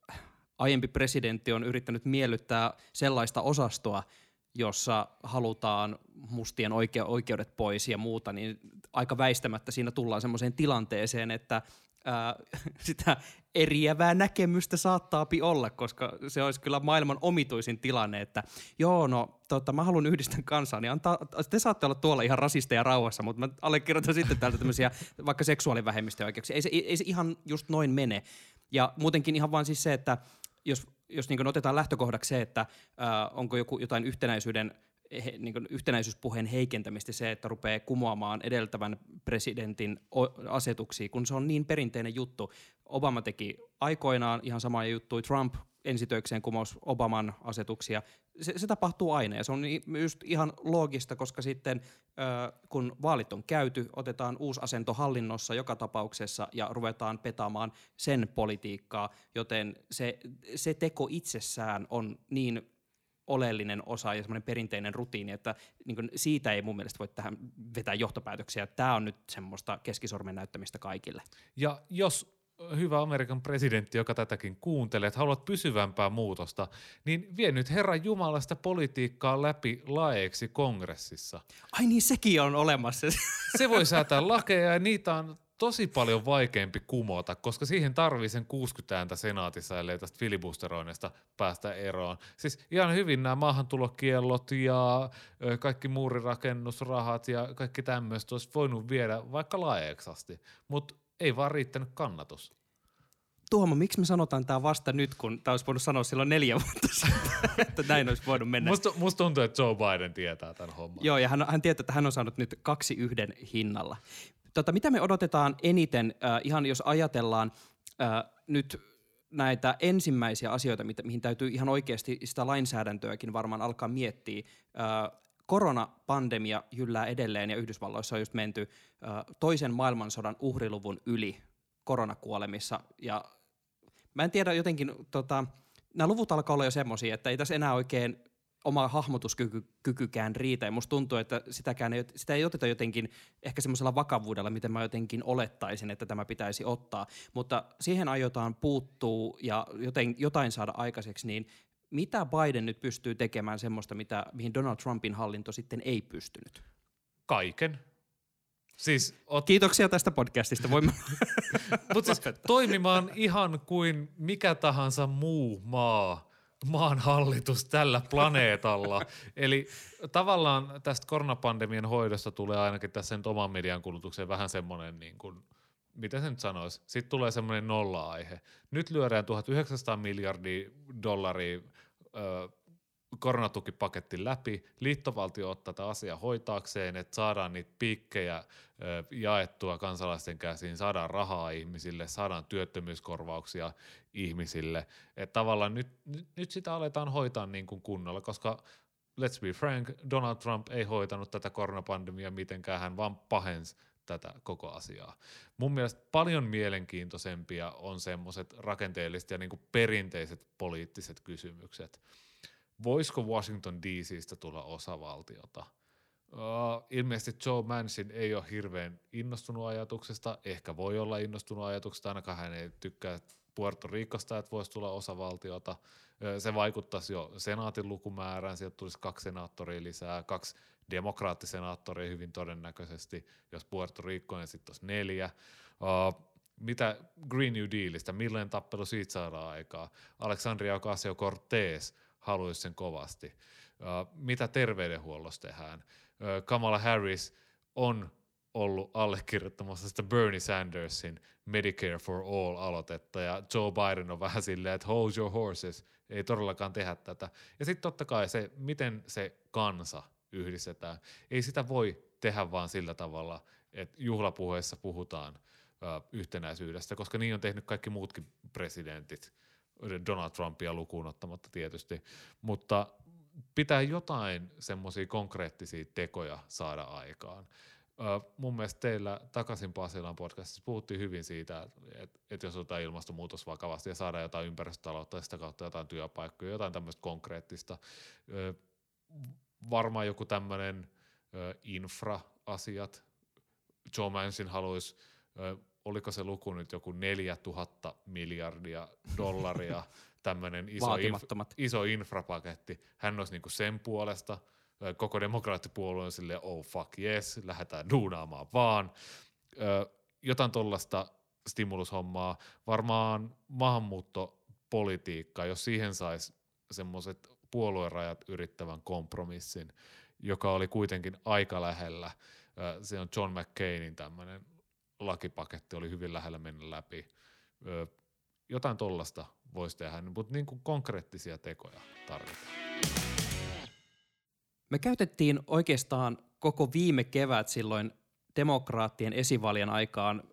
aiempi presidentti on yrittänyt miellyttää sellaista osastoa, jossa halutaan mustien oike- oikeudet pois ja muuta, niin aika väistämättä siinä tullaan semmoiseen tilanteeseen, että ää, [LAUGHS] sitä eriävää näkemystä saattaapi olla, koska se olisi kyllä maailman omituisin tilanne, että joo, no tota, mä haluan yhdistää kansaa, niin antaa, te saatte olla tuolla ihan rasisteja rauhassa, mutta mä allekirjoitan sitten täältä tämmöisiä vaikka seksuaalivähemmistöjen oikeuksia. Ei se, ei se ihan just noin mene. Ja muutenkin ihan vaan siis se, että jos, jos niin otetaan lähtökohdaksi se, että ää, onko joku jotain yhtenäisyyden he, niin yhtenäisyyspuheen heikentämistä se, että rupeaa kumoamaan edeltävän presidentin asetuksia, kun se on niin perinteinen juttu. Obama teki aikoinaan ihan samaa juttuja, Trump ensitöikseen kumous Obaman asetuksia. Se, se tapahtuu aina ja se on just ihan loogista, koska sitten kun vaalit on käyty, otetaan uusi asento hallinnossa joka tapauksessa ja ruvetaan petaamaan sen politiikkaa, joten se, se teko itsessään on niin oleellinen osa ja semmoinen perinteinen rutiini, että niin kuin siitä ei mun mielestä voi tähän vetää johtopäätöksiä. Tämä on nyt semmoista keskisormen näyttämistä kaikille. Ja jos hyvä Amerikan presidentti, joka tätäkin kuuntelee, että haluat pysyvämpää muutosta, niin vie nyt Herran Jumalasta politiikkaa läpi laeiksi kongressissa. Ai niin, sekin on olemassa. [LAUGHS] Se voi säätää lakeja ja niitä on tosi paljon vaikeampi kumota, koska siihen tarvii sen 60 ääntä senaatissa, ellei tästä filibusteroinnista päästä eroon. Siis ihan hyvin nämä maahantulokiellot ja kaikki muurirakennusrahat ja kaikki tämmöistä olisi voinut viedä vaikka laeeksi asti, mutta ei vaan riittänyt kannatus. Tuomo, miksi me sanotaan tämä vasta nyt, kun tämä olisi voinut sanoa silloin neljä vuotta sitten, että näin olisi voinut mennä? Musta, musta tuntuu, että Joe Biden tietää tämän homman. Joo, ja hän, hän tietää, että hän on saanut nyt kaksi yhden hinnalla. Tota, mitä me odotetaan eniten, äh, ihan jos ajatellaan äh, nyt näitä ensimmäisiä asioita, mitä, mihin täytyy ihan oikeasti sitä lainsäädäntöäkin varmaan alkaa miettiä. Äh, koronapandemia jyllää edelleen ja Yhdysvalloissa on just menty toisen maailmansodan uhriluvun yli koronakuolemissa. Ja mä en tiedä jotenkin, tota, nämä luvut alkaa olla jo semmoisia, että ei tässä enää oikein oma hahmotuskykykään riitä. Ja musta tuntuu, että sitäkään ei, sitä ei oteta jotenkin ehkä semmoisella vakavuudella, miten mä jotenkin olettaisin, että tämä pitäisi ottaa. Mutta siihen aiotaan puuttuu ja joten, jotain saada aikaiseksi, niin mitä Biden nyt pystyy tekemään semmoista, mitä, mihin Donald Trumpin hallinto sitten ei pystynyt? Kaiken. Siis ot... Kiitoksia tästä podcastista. Voimme [LAUGHS] Mutta siis toimimaan ihan kuin mikä tahansa muu maa, maan hallitus tällä planeetalla. Eli tavallaan tästä koronapandemian hoidosta tulee ainakin tässä nyt oman median kulutukseen vähän semmoinen niin kuin, miten se nyt sanoisi, sitten tulee semmoinen nolla-aihe. Nyt lyödään 1900 miljardia dollaria ö, koronatukipaketti läpi, liittovaltio ottaa tätä asiaa hoitaakseen, että saadaan niitä piikkejä jaettua kansalaisten käsiin, saadaan rahaa ihmisille, saadaan työttömyyskorvauksia ihmisille. Että tavallaan nyt, nyt, nyt sitä aletaan hoitaa niin kuin kunnolla, koska let's be frank, Donald Trump ei hoitanut tätä koronapandemiaa mitenkään, hän vaan pahensi tätä koko asiaa. Mun mielestä paljon mielenkiintoisempia on semmoiset rakenteelliset ja niinku perinteiset poliittiset kysymykset. Voisiko Washington DCstä tulla osavaltiota? Uh, ilmeisesti Joe Manchin ei ole hirveän innostunut ajatuksesta, ehkä voi olla innostunut ajatuksesta, ainakaan hän ei tykkää Puerto Ricosta, että voisi tulla osavaltiota. Se vaikuttaisi jo senaatin lukumäärään, sieltä tulisi kaksi senaattoria lisää, kaksi demokraattisenaattoria hyvin todennäköisesti, jos Puerto Rico, niin sitten olisi neljä. Mitä Green New Dealista, millainen tappelu siitä saadaan aikaa? Alexandria Ocasio-Cortez haluaisi sen kovasti. Mitä terveydenhuollossa tehdään? Kamala Harris on ollut allekirjoittamassa sitä Bernie Sandersin Medicare for All-aloitetta, ja Joe Biden on vähän silleen, että hold your horses, ei todellakaan tehdä tätä. Ja sitten totta kai se, miten se kansa yhdistetään. Ei sitä voi tehdä vaan sillä tavalla, että juhlapuheessa puhutaan ö, yhtenäisyydestä, koska niin on tehnyt kaikki muutkin presidentit, Donald Trumpia lukuun ottamatta tietysti, mutta pitää jotain semmoisia konkreettisia tekoja saada aikaan. Mun mielestä teillä takaisin Pasilan podcastissa puhuttiin hyvin siitä, että, että jos otetaan ilmastonmuutos vakavasti ja saadaan jotain ympäristötaloutta ja sitä kautta jotain työpaikkoja, jotain tämmöistä konkreettista. Ö, varmaan joku tämmöinen infra-asiat. Joe Manchin haluaisi, oliko se luku nyt joku 4000 miljardia dollaria, [LAUGHS] tämmöinen iso, inf- iso infrapaketti. Hän olisi niinku sen puolesta – koko demokraattipuolue on silleen, oh fuck yes, lähdetään duunaamaan vaan. Ö, jotain tuollaista stimulushommaa, varmaan maahanmuuttopolitiikka, jos siihen saisi semmoiset puoluerajat yrittävän kompromissin, joka oli kuitenkin aika lähellä. Se on John McCainin tämmöinen lakipaketti, oli hyvin lähellä mennä läpi. Jotain tollasta voisi tehdä, mutta niin kuin konkreettisia tekoja tarvitaan. Me käytettiin oikeastaan koko viime kevät silloin demokraattien esivaljan aikaan.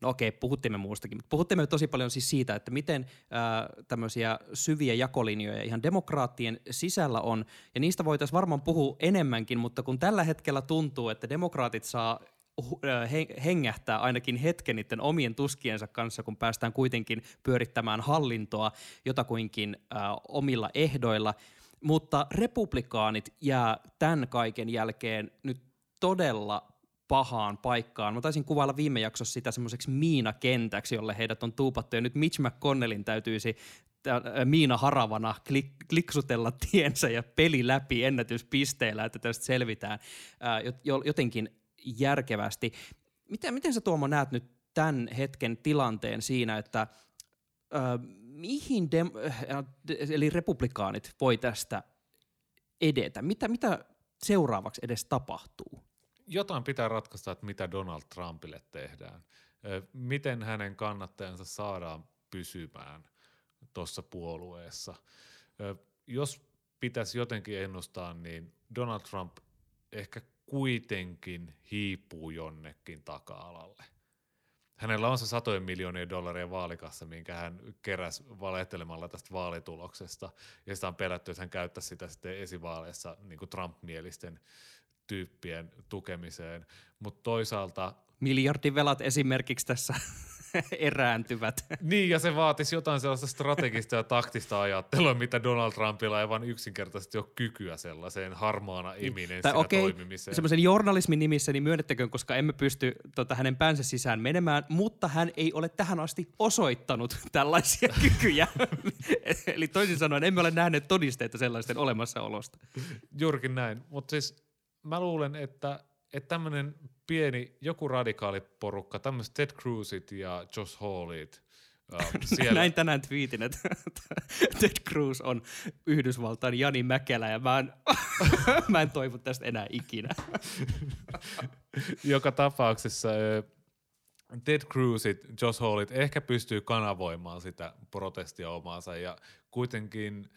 No okei, puhuttimme muustakin, mutta puhuttimme tosi paljon siis siitä, että miten ää, tämmöisiä syviä jakolinjoja ihan demokraattien sisällä on, ja niistä voitaisiin varmaan puhua enemmänkin, mutta kun tällä hetkellä tuntuu, että demokraatit saa hengähtää ainakin hetken niiden omien tuskiensa kanssa, kun päästään kuitenkin pyörittämään hallintoa jotakuinkin ää, omilla ehdoilla – mutta republikaanit jää tämän kaiken jälkeen nyt todella pahaan paikkaan. Mä taisin kuvailla viime jaksossa sitä semmoiseksi Miina-kentäksi, jolle heidät on tuupattu, ja nyt Mitch McConnellin täytyisi Miina Haravana klik, kliksutella tiensä ja peli läpi ennätyspisteillä, että tästä selvitään ää, jotenkin järkevästi. Miten, miten sä Tuomo näet nyt tämän hetken tilanteen siinä, että mihin dem- äh, eli republikaanit voi tästä edetä? Mitä, mitä seuraavaksi edes tapahtuu? Jotain pitää ratkaista, että mitä Donald Trumpille tehdään. Miten hänen kannattajansa saadaan pysymään tuossa puolueessa. Jos pitäisi jotenkin ennustaa, niin Donald Trump ehkä kuitenkin hiipuu jonnekin taka-alalle – hänellä on se satojen miljoonien dollarien vaalikassa, minkä hän keräsi valehtelemalla tästä vaalituloksesta. Ja sitä on pelätty, että hän käyttäisi sitä sitten esivaaleissa niin Trump-mielisten tyyppien tukemiseen. Mutta toisaalta... Miljardivelat esimerkiksi tässä [LAUGHS] erääntyvät. Niin, ja se vaatisi jotain sellaista strategista ja taktista ajattelua, mitä Donald Trumpilla ei vaan yksinkertaisesti ole kykyä sellaiseen harmaana eminenssinä tai okay, toimimiseen. Semmoisen journalismin nimissä niin myönnettäköön, koska emme pysty tota, hänen päänsä sisään menemään, mutta hän ei ole tähän asti osoittanut [LAUGHS] tällaisia [LAUGHS] kykyjä. Eli toisin sanoen emme ole nähneet todisteita sellaisten olemassaolosta. Juurikin näin, mutta siis mä luulen, että että tämmöinen pieni, joku radikaali porukka, tämmöiset Ted Cruzit ja Josh Hallit, [LAUGHS] Uh, siellä. Näin tänään twiitin, että [LAUGHS] Ted Cruz on Yhdysvaltain Jani Mäkelä ja mä en, [LAUGHS] mä en toivu tästä enää ikinä. Joka tapauksessa Ted Cruzit, Josh Hallit ehkä pystyy kanavoimaan sitä protestia omaansa ja kuitenkin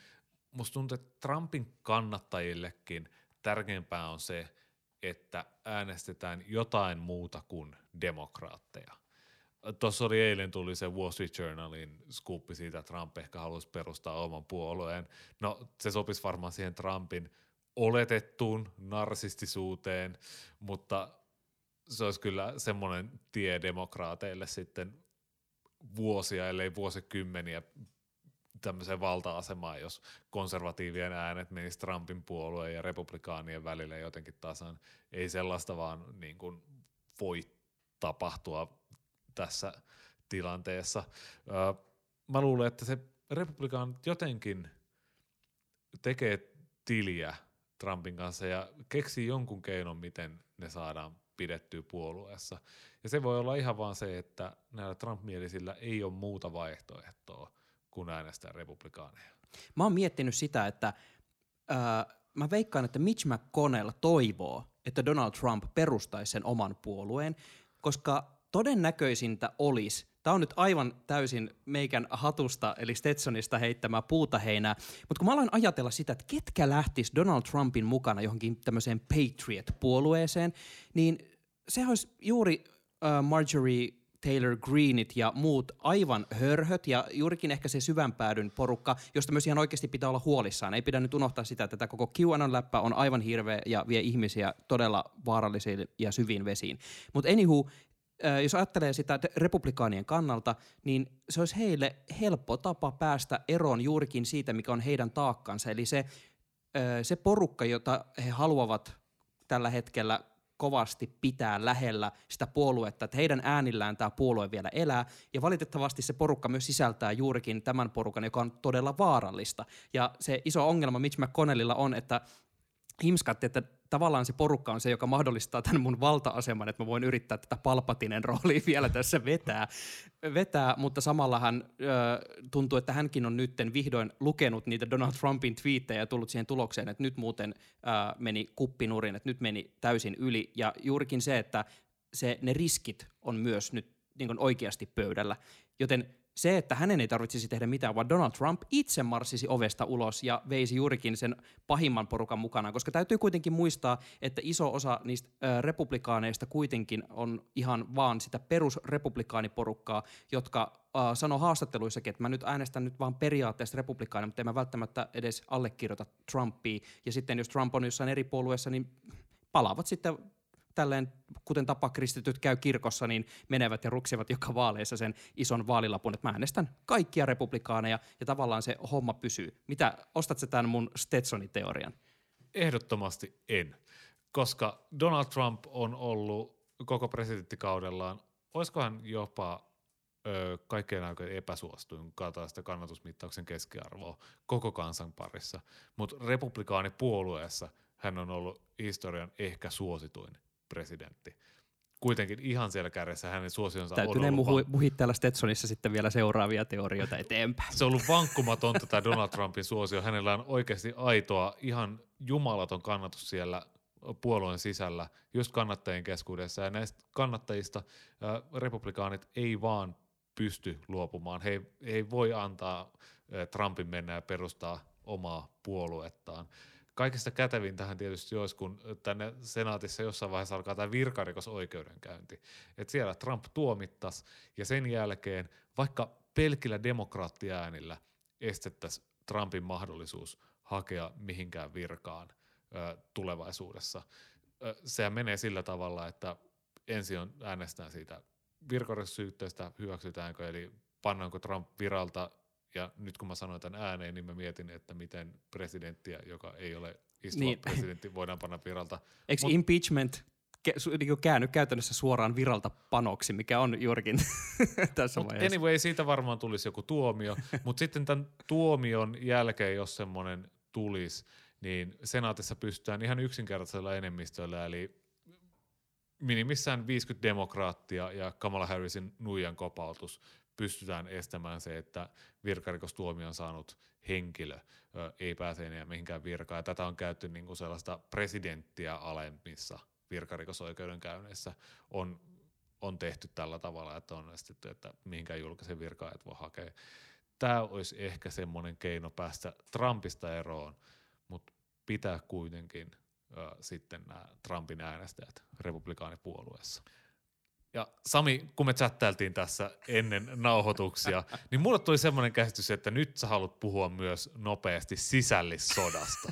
musta tuntuu, että Trumpin kannattajillekin tärkeämpää on se, että äänestetään jotain muuta kuin demokraatteja. Tuossa oli eilen tuli se Wall Street Journalin skuppi siitä, että Trump ehkä haluaisi perustaa oman puolueen. No se sopisi varmaan siihen Trumpin oletettuun narsistisuuteen, mutta se olisi kyllä semmoinen tie demokraateille sitten vuosia, ellei vuosikymmeniä tämmöiseen valta-asemaan, jos konservatiivien äänet menisivät Trumpin puolueen ja republikaanien välille jotenkin tasan. Ei sellaista vaan niin kuin voi tapahtua tässä tilanteessa. mä luulen, että se republikaanit jotenkin tekee tiliä Trumpin kanssa ja keksii jonkun keinon, miten ne saadaan pidettyä puolueessa. Ja se voi olla ihan vaan se, että näillä Trump-mielisillä ei ole muuta vaihtoehtoa kuin äänestää republikaaneja. Mä oon miettinyt sitä, että ää, mä veikkaan, että Mitch McConnell toivoo, että Donald Trump perustaisi sen oman puolueen, koska todennäköisintä olisi, tämä on nyt aivan täysin meikän hatusta, eli Stetsonista heittämää puuta heinää, mutta kun mä aloin ajatella sitä, että ketkä lähtis Donald Trumpin mukana johonkin tämmöiseen Patriot-puolueeseen, niin se olisi juuri uh, Marjorie Taylor Greenit ja muut aivan hörhöt ja juurikin ehkä se syvänpäädyn porukka, josta myös ihan oikeasti pitää olla huolissaan. Ei pidä nyt unohtaa sitä, että tämä koko QAnon-läppä on aivan hirveä ja vie ihmisiä todella vaarallisiin ja syviin vesiin. Mutta anywho, jos ajattelee sitä republikaanien kannalta, niin se olisi heille helppo tapa päästä eroon juurikin siitä, mikä on heidän taakkansa. Eli se, se porukka, jota he haluavat tällä hetkellä kovasti pitää lähellä sitä puoluetta, että heidän äänillään tämä puolue vielä elää. Ja valitettavasti se porukka myös sisältää juurikin tämän porukan, joka on todella vaarallista. Ja se iso ongelma Mitch McConnellilla on, että himskatti, että tavallaan se porukka on se, joka mahdollistaa tämän mun valta-aseman, että mä voin yrittää tätä palpatinen roolia [LAUGHS] vielä tässä vetää, vetää. Mutta samalla hän ö, tuntuu, että hänkin on nytten vihdoin lukenut niitä Donald Trumpin twiittejä ja tullut siihen tulokseen, että nyt muuten ö, meni kuppinurin, että nyt meni täysin yli. Ja juurikin se, että se, ne riskit on myös nyt niin oikeasti pöydällä, joten se, että hänen ei tarvitsisi tehdä mitään, vaan Donald Trump itse marssisi ovesta ulos ja veisi juurikin sen pahimman porukan mukana, koska täytyy kuitenkin muistaa, että iso osa niistä republikaaneista kuitenkin on ihan vaan sitä perusrepublikaaniporukkaa, jotka sanoo haastatteluissakin, että mä nyt äänestän nyt vaan periaatteessa republikaania, mutta en mä välttämättä edes allekirjoita Trumpia. Ja sitten jos Trump on jossain eri puolueessa, niin palaavat sitten tälleen, kuten tapa kristityt käy kirkossa, niin menevät ja ruksivat joka vaaleissa sen ison vaalilapun, että mä äänestän kaikkia republikaaneja ja tavallaan se homma pysyy. Mitä, ostat sä tämän mun Stetsonin teorian? Ehdottomasti en, koska Donald Trump on ollut koko presidenttikaudellaan, olisikohan jopa ö, kaikkein aikojen epäsuostuin kataista kannatusmittauksen keskiarvoa koko kansan parissa, mutta republikaanipuolueessa hän on ollut historian ehkä suosituin presidentti. Kuitenkin ihan siellä kärjessä hänen suosionsa Täytyy on ollut... muhu, muhit täällä Stetsonissa sitten vielä seuraavia teorioita eteenpäin. Se on ollut vankkumatonta tämä Donald Trumpin suosio. Hänellä on oikeasti aitoa, ihan jumalaton kannatus siellä puolueen sisällä, just kannattajien keskuudessa. Ja näistä kannattajista äh, republikaanit ei vaan pysty luopumaan. He, he ei voi antaa äh, Trumpin mennä ja perustaa omaa puoluettaan kaikista kätevintähän tietysti olisi, kun tänne senaatissa jossain vaiheessa alkaa tämä virkarikosoikeudenkäynti. Että siellä Trump tuomittas ja sen jälkeen vaikka pelkillä demokraattiäänillä estettäisiin Trumpin mahdollisuus hakea mihinkään virkaan ö, tulevaisuudessa. Ö, sehän menee sillä tavalla, että ensin on äänestään siitä virkarikossyytteestä, hyväksytäänkö, eli pannaanko Trump viralta ja nyt kun mä sanoin tämän ääneen, niin mä mietin, että miten presidenttiä, joka ei ole istuva niin. presidentti, voidaan panna viralta. Eikö Mut, impeachment niin käänny käytännössä suoraan viralta panoksi, mikä on juurikin [LAUGHS] tässä Mut vaiheessa. Anyway, siitä varmaan tulisi joku tuomio, [LAUGHS] mutta sitten tämän tuomion jälkeen, jos semmoinen tulisi, niin senaatissa pystytään ihan yksinkertaisella enemmistöllä, eli minimissään 50 demokraattia ja Kamala Harrisin nuijan kopautus pystytään estämään se, että virkarikostuomion saanut henkilö ö, ei pääse enää mihinkään virkaan. Ja tätä on käytetty niin kuin sellaista presidenttiä alemmissa virkarikosoikeudenkäynneissä on, on tehty tällä tavalla, että on estetty, että mihinkään julkisen virkaa et voi hakea. Tämä olisi ehkä semmoinen keino päästä Trumpista eroon, mutta pitää kuitenkin ö, sitten nämä Trumpin äänestäjät republikaanipuolueessa. Ja Sami, kun me chattailtiin tässä ennen nauhoituksia, niin mulle tuli semmoinen käsitys, että nyt sä haluat puhua myös nopeasti sisällissodasta.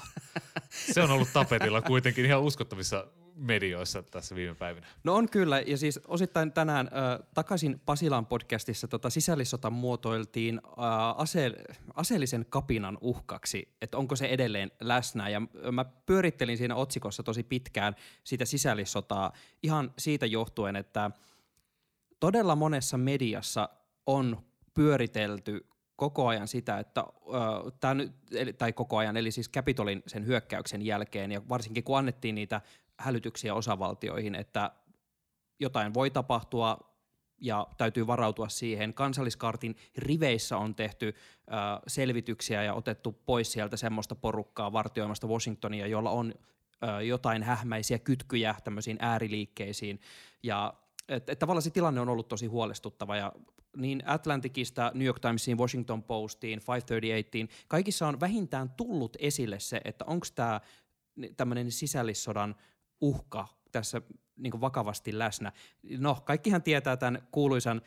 Se on ollut tapetilla kuitenkin ihan uskottavissa medioissa tässä viime päivinä. No on kyllä, ja siis osittain tänään äh, takaisin Pasilan podcastissa tota sisällissota muotoiltiin äh, ase- aseellisen kapinan uhkaksi, että onko se edelleen läsnä, ja mä pyörittelin siinä otsikossa tosi pitkään sitä sisällissotaa ihan siitä johtuen, että todella monessa mediassa on pyöritelty koko ajan sitä, että tää nyt, eli, tai koko ajan, eli siis Capitolin sen hyökkäyksen jälkeen, ja varsinkin kun annettiin niitä hälytyksiä osavaltioihin, että jotain voi tapahtua, ja täytyy varautua siihen. Kansalliskartin riveissä on tehty äh, selvityksiä ja otettu pois sieltä semmoista porukkaa vartioimasta Washingtonia, jolla on äh, jotain hähmäisiä kytkyjä tämmöisiin ääriliikkeisiin. Ja et, et tavallaan se tilanne on ollut tosi huolestuttava ja niin Atlanticista, New York Timesiin, Washington Postiin, 538, kaikissa on vähintään tullut esille se, että onko tämä tämmöinen sisällissodan uhka tässä niin vakavasti läsnä. No, kaikkihan tietää tämän kuuluisan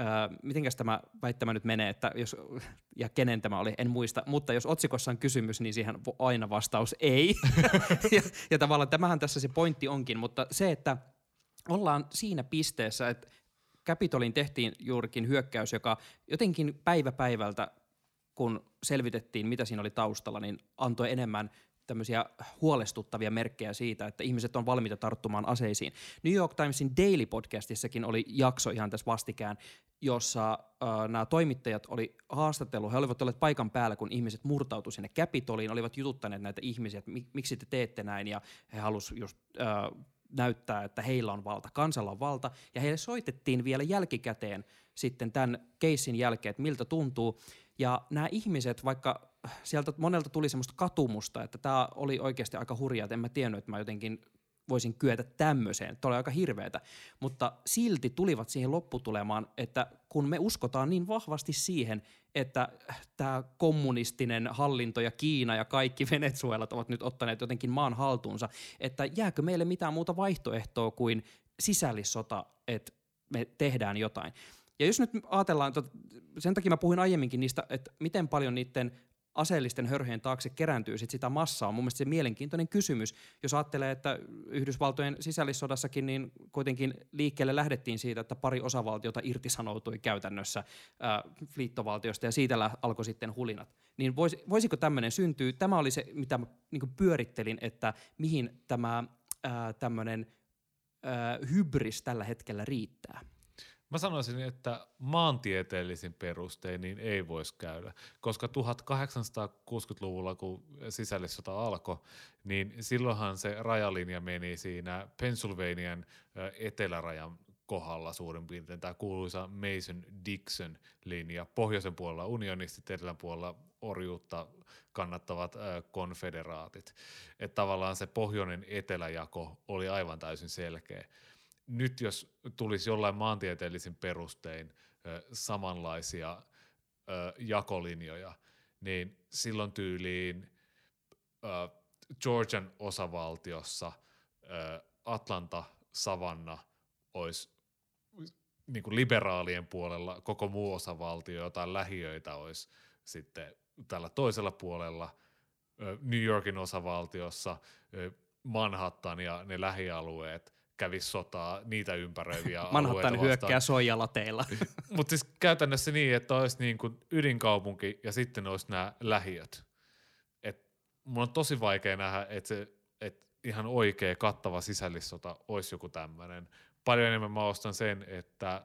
Öö, mitenkäs tämä väittämä nyt menee, että jos, ja kenen tämä oli, en muista, mutta jos otsikossa on kysymys, niin siihen aina vastaus ei. [LAUGHS] ja, ja tavallaan tämähän tässä se pointti onkin, mutta se, että ollaan siinä pisteessä, että Capitolin tehtiin juurikin hyökkäys, joka jotenkin päivä päivältä, kun selvitettiin, mitä siinä oli taustalla, niin antoi enemmän tämmöisiä huolestuttavia merkkejä siitä, että ihmiset on valmiita tarttumaan aseisiin. New York Timesin Daily Podcastissakin oli jakso ihan tässä vastikään, jossa äh, nämä toimittajat oli haastatellut, he olivat olleet paikan päällä, kun ihmiset murtautuivat sinne Capitoliin, olivat jututtaneet näitä ihmisiä, että miksi te teette näin, ja he halusivat just äh, näyttää, että heillä on valta, kansalla on valta, ja heille soitettiin vielä jälkikäteen sitten tämän keissin jälkeen, että miltä tuntuu, ja nämä ihmiset, vaikka sieltä monelta tuli semmoista katumusta, että tämä oli oikeasti aika hurjaa, että en mä tiennyt, että mä jotenkin voisin kyetä tämmöiseen. Tämä oli aika hirveätä, mutta silti tulivat siihen lopputulemaan, että kun me uskotaan niin vahvasti siihen, että tämä kommunistinen hallinto ja Kiina ja kaikki [LAUGHS] Venezuelat ovat nyt ottaneet jotenkin maan haltuunsa, että jääkö meille mitään muuta vaihtoehtoa kuin sisällissota, että me tehdään jotain. Ja jos nyt ajatellaan, sen takia mä puhuin aiemminkin niistä, että miten paljon niiden aseellisten hörheen taakse kerääntyy sit sitä massaa, on mun mielestä se mielenkiintoinen kysymys. Jos ajattelee, että Yhdysvaltojen sisällissodassakin niin kuitenkin liikkeelle lähdettiin siitä, että pari osavaltiota irtisanoutui käytännössä ää, liittovaltiosta ja siitä alkoi sitten hulinat. Niin vois, voisiko tämmöinen syntyä? Tämä oli se, mitä niin pyörittelin, että mihin tämä tämmöinen hybris tällä hetkellä riittää. Mä sanoisin, että maantieteellisin perustein niin ei voisi käydä, koska 1860-luvulla, kun sisällissota alkoi, niin silloinhan se rajalinja meni siinä Pennsylvanian etelärajan kohdalla suurin piirtein, tämä kuuluisa Mason-Dixon-linja. Pohjoisen puolella unionistit, etelän puolella orjuutta kannattavat konfederaatit. Että tavallaan se pohjoinen eteläjako oli aivan täysin selkeä nyt jos tulisi jollain maantieteellisin perustein ö, samanlaisia ö, jakolinjoja, niin silloin tyyliin ö, Georgian osavaltiossa ö, Atlanta, Savanna olisi niin kuin liberaalien puolella, koko muu osavaltio, jotain lähiöitä olisi sitten tällä toisella puolella, New Yorkin osavaltiossa Manhattan ja ne lähialueet kävisi sotaa niitä ympäröiviä [LAUGHS] Manhattan hyökkää soijalateilla. [LAUGHS] Mutta siis käytännössä niin, että olisi niin kuin ydinkaupunki ja sitten olisi nämä lähiöt. Et mun on tosi vaikea nähdä, että se että ihan oikea kattava sisällissota olisi joku tämmöinen. Paljon enemmän mä ostan sen, että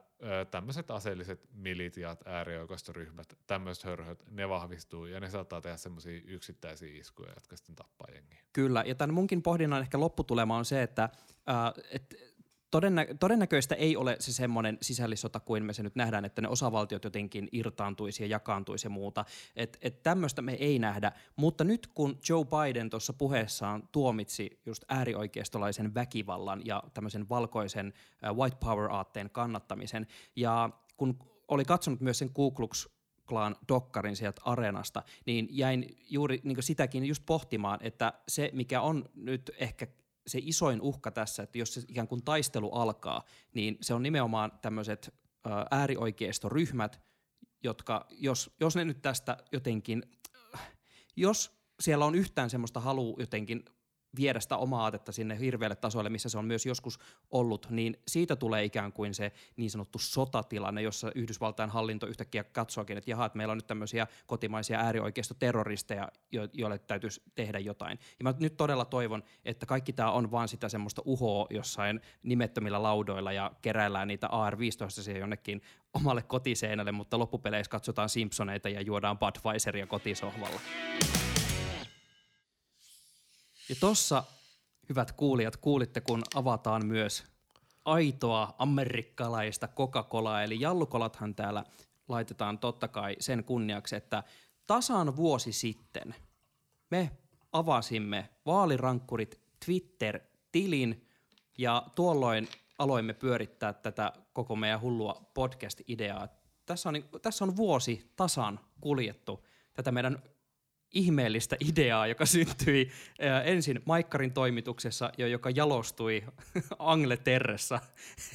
tämmöiset aseelliset militiat, äärioikeistoryhmät, tämmöiset hörhöt, ne vahvistuu ja ne saattaa tehdä semmoisia yksittäisiä iskuja, jotka sitten tappaa jengiä. Kyllä, ja tämän munkin pohdinnan ehkä lopputulema on se, että, äh, että todennä- todennäköistä ei ole se semmoinen sisällissota kuin me se nyt nähdään, että ne osavaltiot jotenkin irtaantuisi ja jakaantuisi ja muuta. Että et tämmöistä me ei nähdä, mutta nyt kun Joe Biden tuossa puheessaan tuomitsi just äärioikeistolaisen väkivallan ja tämmöisen valkoisen uh, white power-aatteen kannattamisen ja kun oli katsonut myös sen Ku Klux Klan dokkarin sieltä areenasta, niin jäin juuri niin sitäkin just pohtimaan, että se mikä on nyt ehkä se isoin uhka tässä, että jos se ikään kuin taistelu alkaa, niin se on nimenomaan tämmöiset äärioikeistoryhmät, jotka, jos, jos ne nyt tästä jotenkin, jos siellä on yhtään semmoista halua jotenkin viedä sitä omaa aatetta sinne hirveälle tasolle, missä se on myös joskus ollut, niin siitä tulee ikään kuin se niin sanottu sotatilanne, jossa Yhdysvaltain hallinto yhtäkkiä katsoakin, että jaha, että meillä on nyt tämmöisiä kotimaisia äärioikeistoterroristeja, jo- joille täytyisi tehdä jotain. Ja mä nyt todella toivon, että kaikki tämä on vaan sitä semmoista uhoa jossain nimettömillä laudoilla ja keräillään niitä AR-15 siihen jonnekin omalle kotiseinälle, mutta loppupeleissä katsotaan Simpsoneita ja juodaan Budweiseria kotisohvalla. Ja tossa, hyvät kuulijat, kuulitte, kun avataan myös aitoa amerikkalaista Coca-Colaa, eli jallukolathan täällä laitetaan totta kai sen kunniaksi, että tasan vuosi sitten me avasimme vaalirankkurit Twitter-tilin ja tuolloin aloimme pyörittää tätä koko meidän hullua podcast-ideaa. Tässä on, tässä on vuosi tasan kuljettu tätä meidän ihmeellistä ideaa, joka syntyi ensin Maikkarin toimituksessa ja joka jalostui [LAUGHS] Angleterressa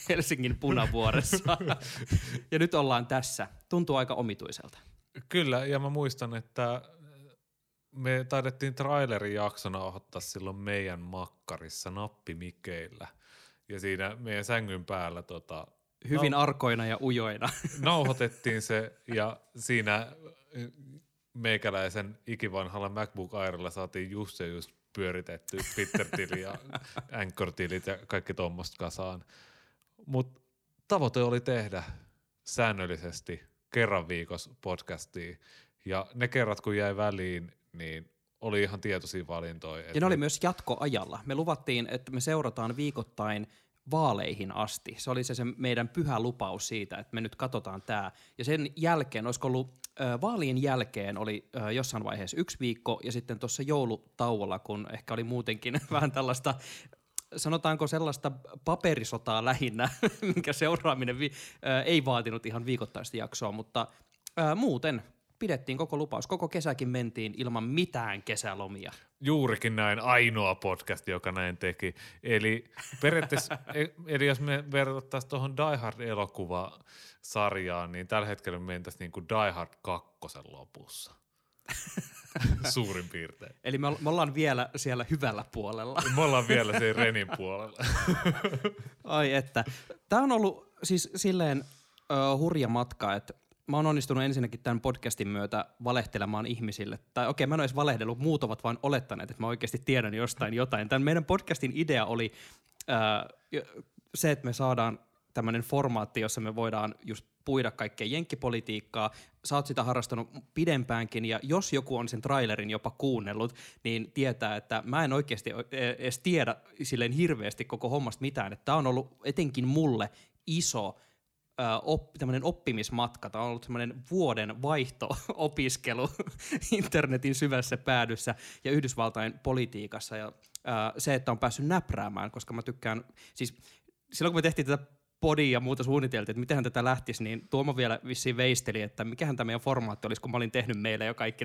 Helsingin punavuoressa. [LAUGHS] ja nyt ollaan tässä. Tuntuu aika omituiselta. Kyllä, ja mä muistan, että me taidettiin trailerin jaksona ottaa silloin meidän makkarissa nappimikeillä. Ja siinä meidän sängyn päällä tota, Hyvin arkoina ja ujoina. nauhoitettiin se ja siinä meikäläisen ikivanhalla MacBook Airilla saatiin just ja just pyöritetty Twitter-tili ja Anchor-tilit ja kaikki tuommoista kasaan. Mutta tavoite oli tehdä säännöllisesti kerran viikossa podcastia ja ne kerrat kun jäi väliin, niin oli ihan tietoisia valintoja. Ja ne oli myös jatkoajalla. Me luvattiin, että me seurataan viikoittain vaaleihin asti. Se oli se, se meidän pyhä lupaus siitä, että me nyt katsotaan tämä. Ja sen jälkeen, olisiko ollut vaalien jälkeen oli jossain vaiheessa yksi viikko ja sitten tuossa joulutauolla, kun ehkä oli muutenkin [LAUGHS] vähän tällaista sanotaanko sellaista paperisotaa lähinnä, [LAUGHS] minkä seuraaminen ei vaatinut ihan viikoittaista jaksoa, mutta muuten pidettiin koko lupaus. Koko kesäkin mentiin ilman mitään kesälomia. Juurikin näin, ainoa podcast, joka näin teki. Eli periaatteessa, [LAUGHS] e- eli jos me verrattaisiin tuohon Die Hard-elokuvasarjaan, niin tällä hetkellä me mentäisiin niin kuin Die Hard 2 lopussa. [LAUGHS] Suurin piirtein. Eli me, me ollaan vielä siellä hyvällä puolella. Me ollaan vielä siinä Renin puolella. [LAUGHS] Ai että. Tämä on ollut siis silleen uh, hurja matka, että mä oon onnistunut ensinnäkin tämän podcastin myötä valehtelemaan ihmisille. Tai okei, mä en ole edes valehdellut, muut ovat vain olettaneet, että mä oikeasti tiedän jostain jotain. Tämän meidän podcastin idea oli uh, se, että me saadaan tämmöinen formaatti, jossa me voidaan just puida kaikkea jenkkipolitiikkaa. Sä oot sitä harrastanut pidempäänkin ja jos joku on sen trailerin jopa kuunnellut, niin tietää, että mä en oikeasti edes tiedä silleen hirveästi koko hommasta mitään. Tää on ollut etenkin mulle iso op, tämmöinen oppimismatka. Tämä on ollut semmoinen vuoden vaihto-opiskelu [LAUGHS] [LAUGHS] internetin syvässä päädyssä ja Yhdysvaltain politiikassa. Ja se, että on päässyt näpräämään, koska mä tykkään, siis silloin kun me tehtiin tätä podia ja muuta suunniteltiin, että miten tätä lähtisi, niin Tuomo vielä vissiin veisteli, että mikähän tämä meidän formaatti olisi, kun mä olin tehnyt meille jo kaikki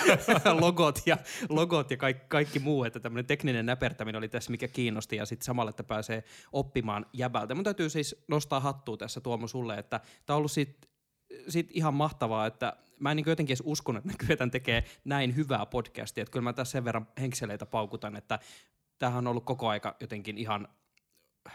[LAUGHS] logot ja, logot ja kaikki, kaikki muu, että tämmöinen tekninen näpertäminen oli tässä, mikä kiinnosti ja sitten samalla, että pääsee oppimaan jäbältä. Mun täytyy siis nostaa hattua tässä Tuomo sulle, että tämä on ollut sit, sit ihan mahtavaa, että mä en niin jotenkin edes uskonut, että me kyetään tekemään näin hyvää podcastia, että kyllä mä tässä sen verran henkseleitä paukutan, että tämähän on ollut koko aika jotenkin ihan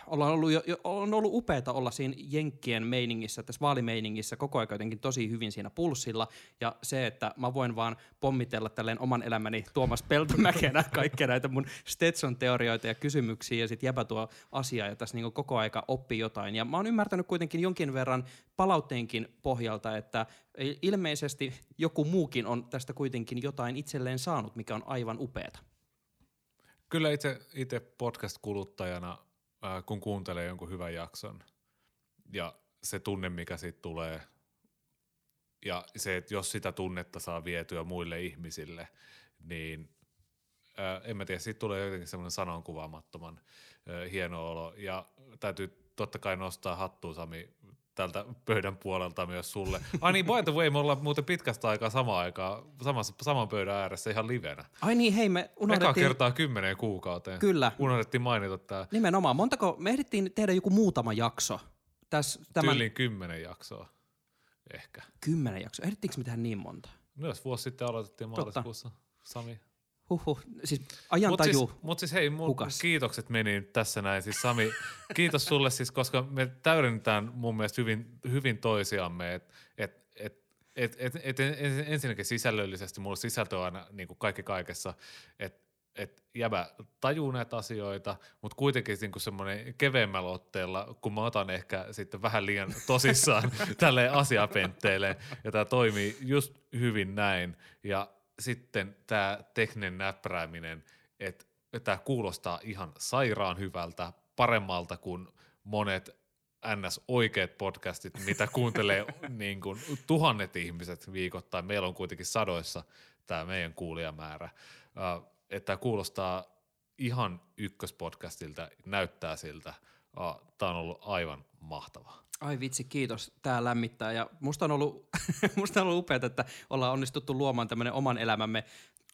ollaan ollut, jo, jo, on ollut upeata olla siinä Jenkkien meiningissä, tässä vaalimeiningissä koko ajan jotenkin tosi hyvin siinä pulssilla. Ja se, että mä voin vaan pommitella tälleen oman elämäni Tuomas Peltomäkenä [LAUGHS] kaikkea näitä mun Stetson-teorioita ja kysymyksiä ja sitten jäbä tuo asiaa ja tässä niin koko aika oppii jotain. Ja mä oon ymmärtänyt kuitenkin jonkin verran palautteenkin pohjalta, että ilmeisesti joku muukin on tästä kuitenkin jotain itselleen saanut, mikä on aivan upeata. Kyllä itse, itse podcast-kuluttajana äh, kun kuuntelee jonkun hyvän jakson. Ja se tunne, mikä siitä tulee. Ja se, että jos sitä tunnetta saa vietyä muille ihmisille, niin äh, en mä tiedä, siitä tulee jotenkin semmoinen sanankuvaamattoman äh, hieno olo. Ja täytyy totta kai nostaa hattua Sami tältä pöydän puolelta myös sulle. Ai niin, by the way, me ollaan muuten pitkästä aikaa samaan aikaan samassa, saman pöydän ääressä ihan livenä. Ai niin, hei me unohdettiin... Eka kertaa kymmeneen kuukauteen. Kyllä. Unohdettiin mainita tämä. Nimenomaan. Montako, me ehdittiin tehdä joku muutama jakso. Täs, tämän... Tyyliin kymmenen jaksoa, ehkä. Kymmenen jaksoa. Ehdittiinkö me tehdä niin monta? No jos vuosi sitten aloitettiin maaliskuussa, Sami. Huhhuh, siis ajan Mutta taju. siis, mut siis hei, mun hukas. kiitokset meni tässä näin. Siis Sami, [LAUGHS] kiitos sulle siis, koska me täydennetään mun mielestä hyvin, hyvin toisiamme. Et, et, et, et, et, et, en- ensinnäkin sisällöllisesti mulla sisältö on aina niin kuin kaikki kaikessa, että et jäbä tajuu näitä asioita, mutta kuitenkin niin semmoinen keveämmällä otteella, kun mä otan ehkä sitten vähän liian tosissaan [LAUGHS] tälle asiapentteelle, ja tämä toimii just hyvin näin. Ja sitten tämä tekninen näppärääminen, että tämä kuulostaa ihan sairaan hyvältä, paremmalta kuin monet ns. oikeat podcastit, mitä [LAUGHS] kuuntelee niin kuin tuhannet ihmiset viikoittain. Meillä on kuitenkin sadoissa tämä meidän kuulijamäärä. Uh, että tämä kuulostaa ihan ykköspodcastilta, näyttää siltä. Uh, tämä on ollut aivan mahtavaa. Ai vitsi, kiitos. Tämä lämmittää. Ja musta on ollut, [LAUGHS] musta on ollut upeaa, että ollaan onnistuttu luomaan tämmöinen oman elämämme.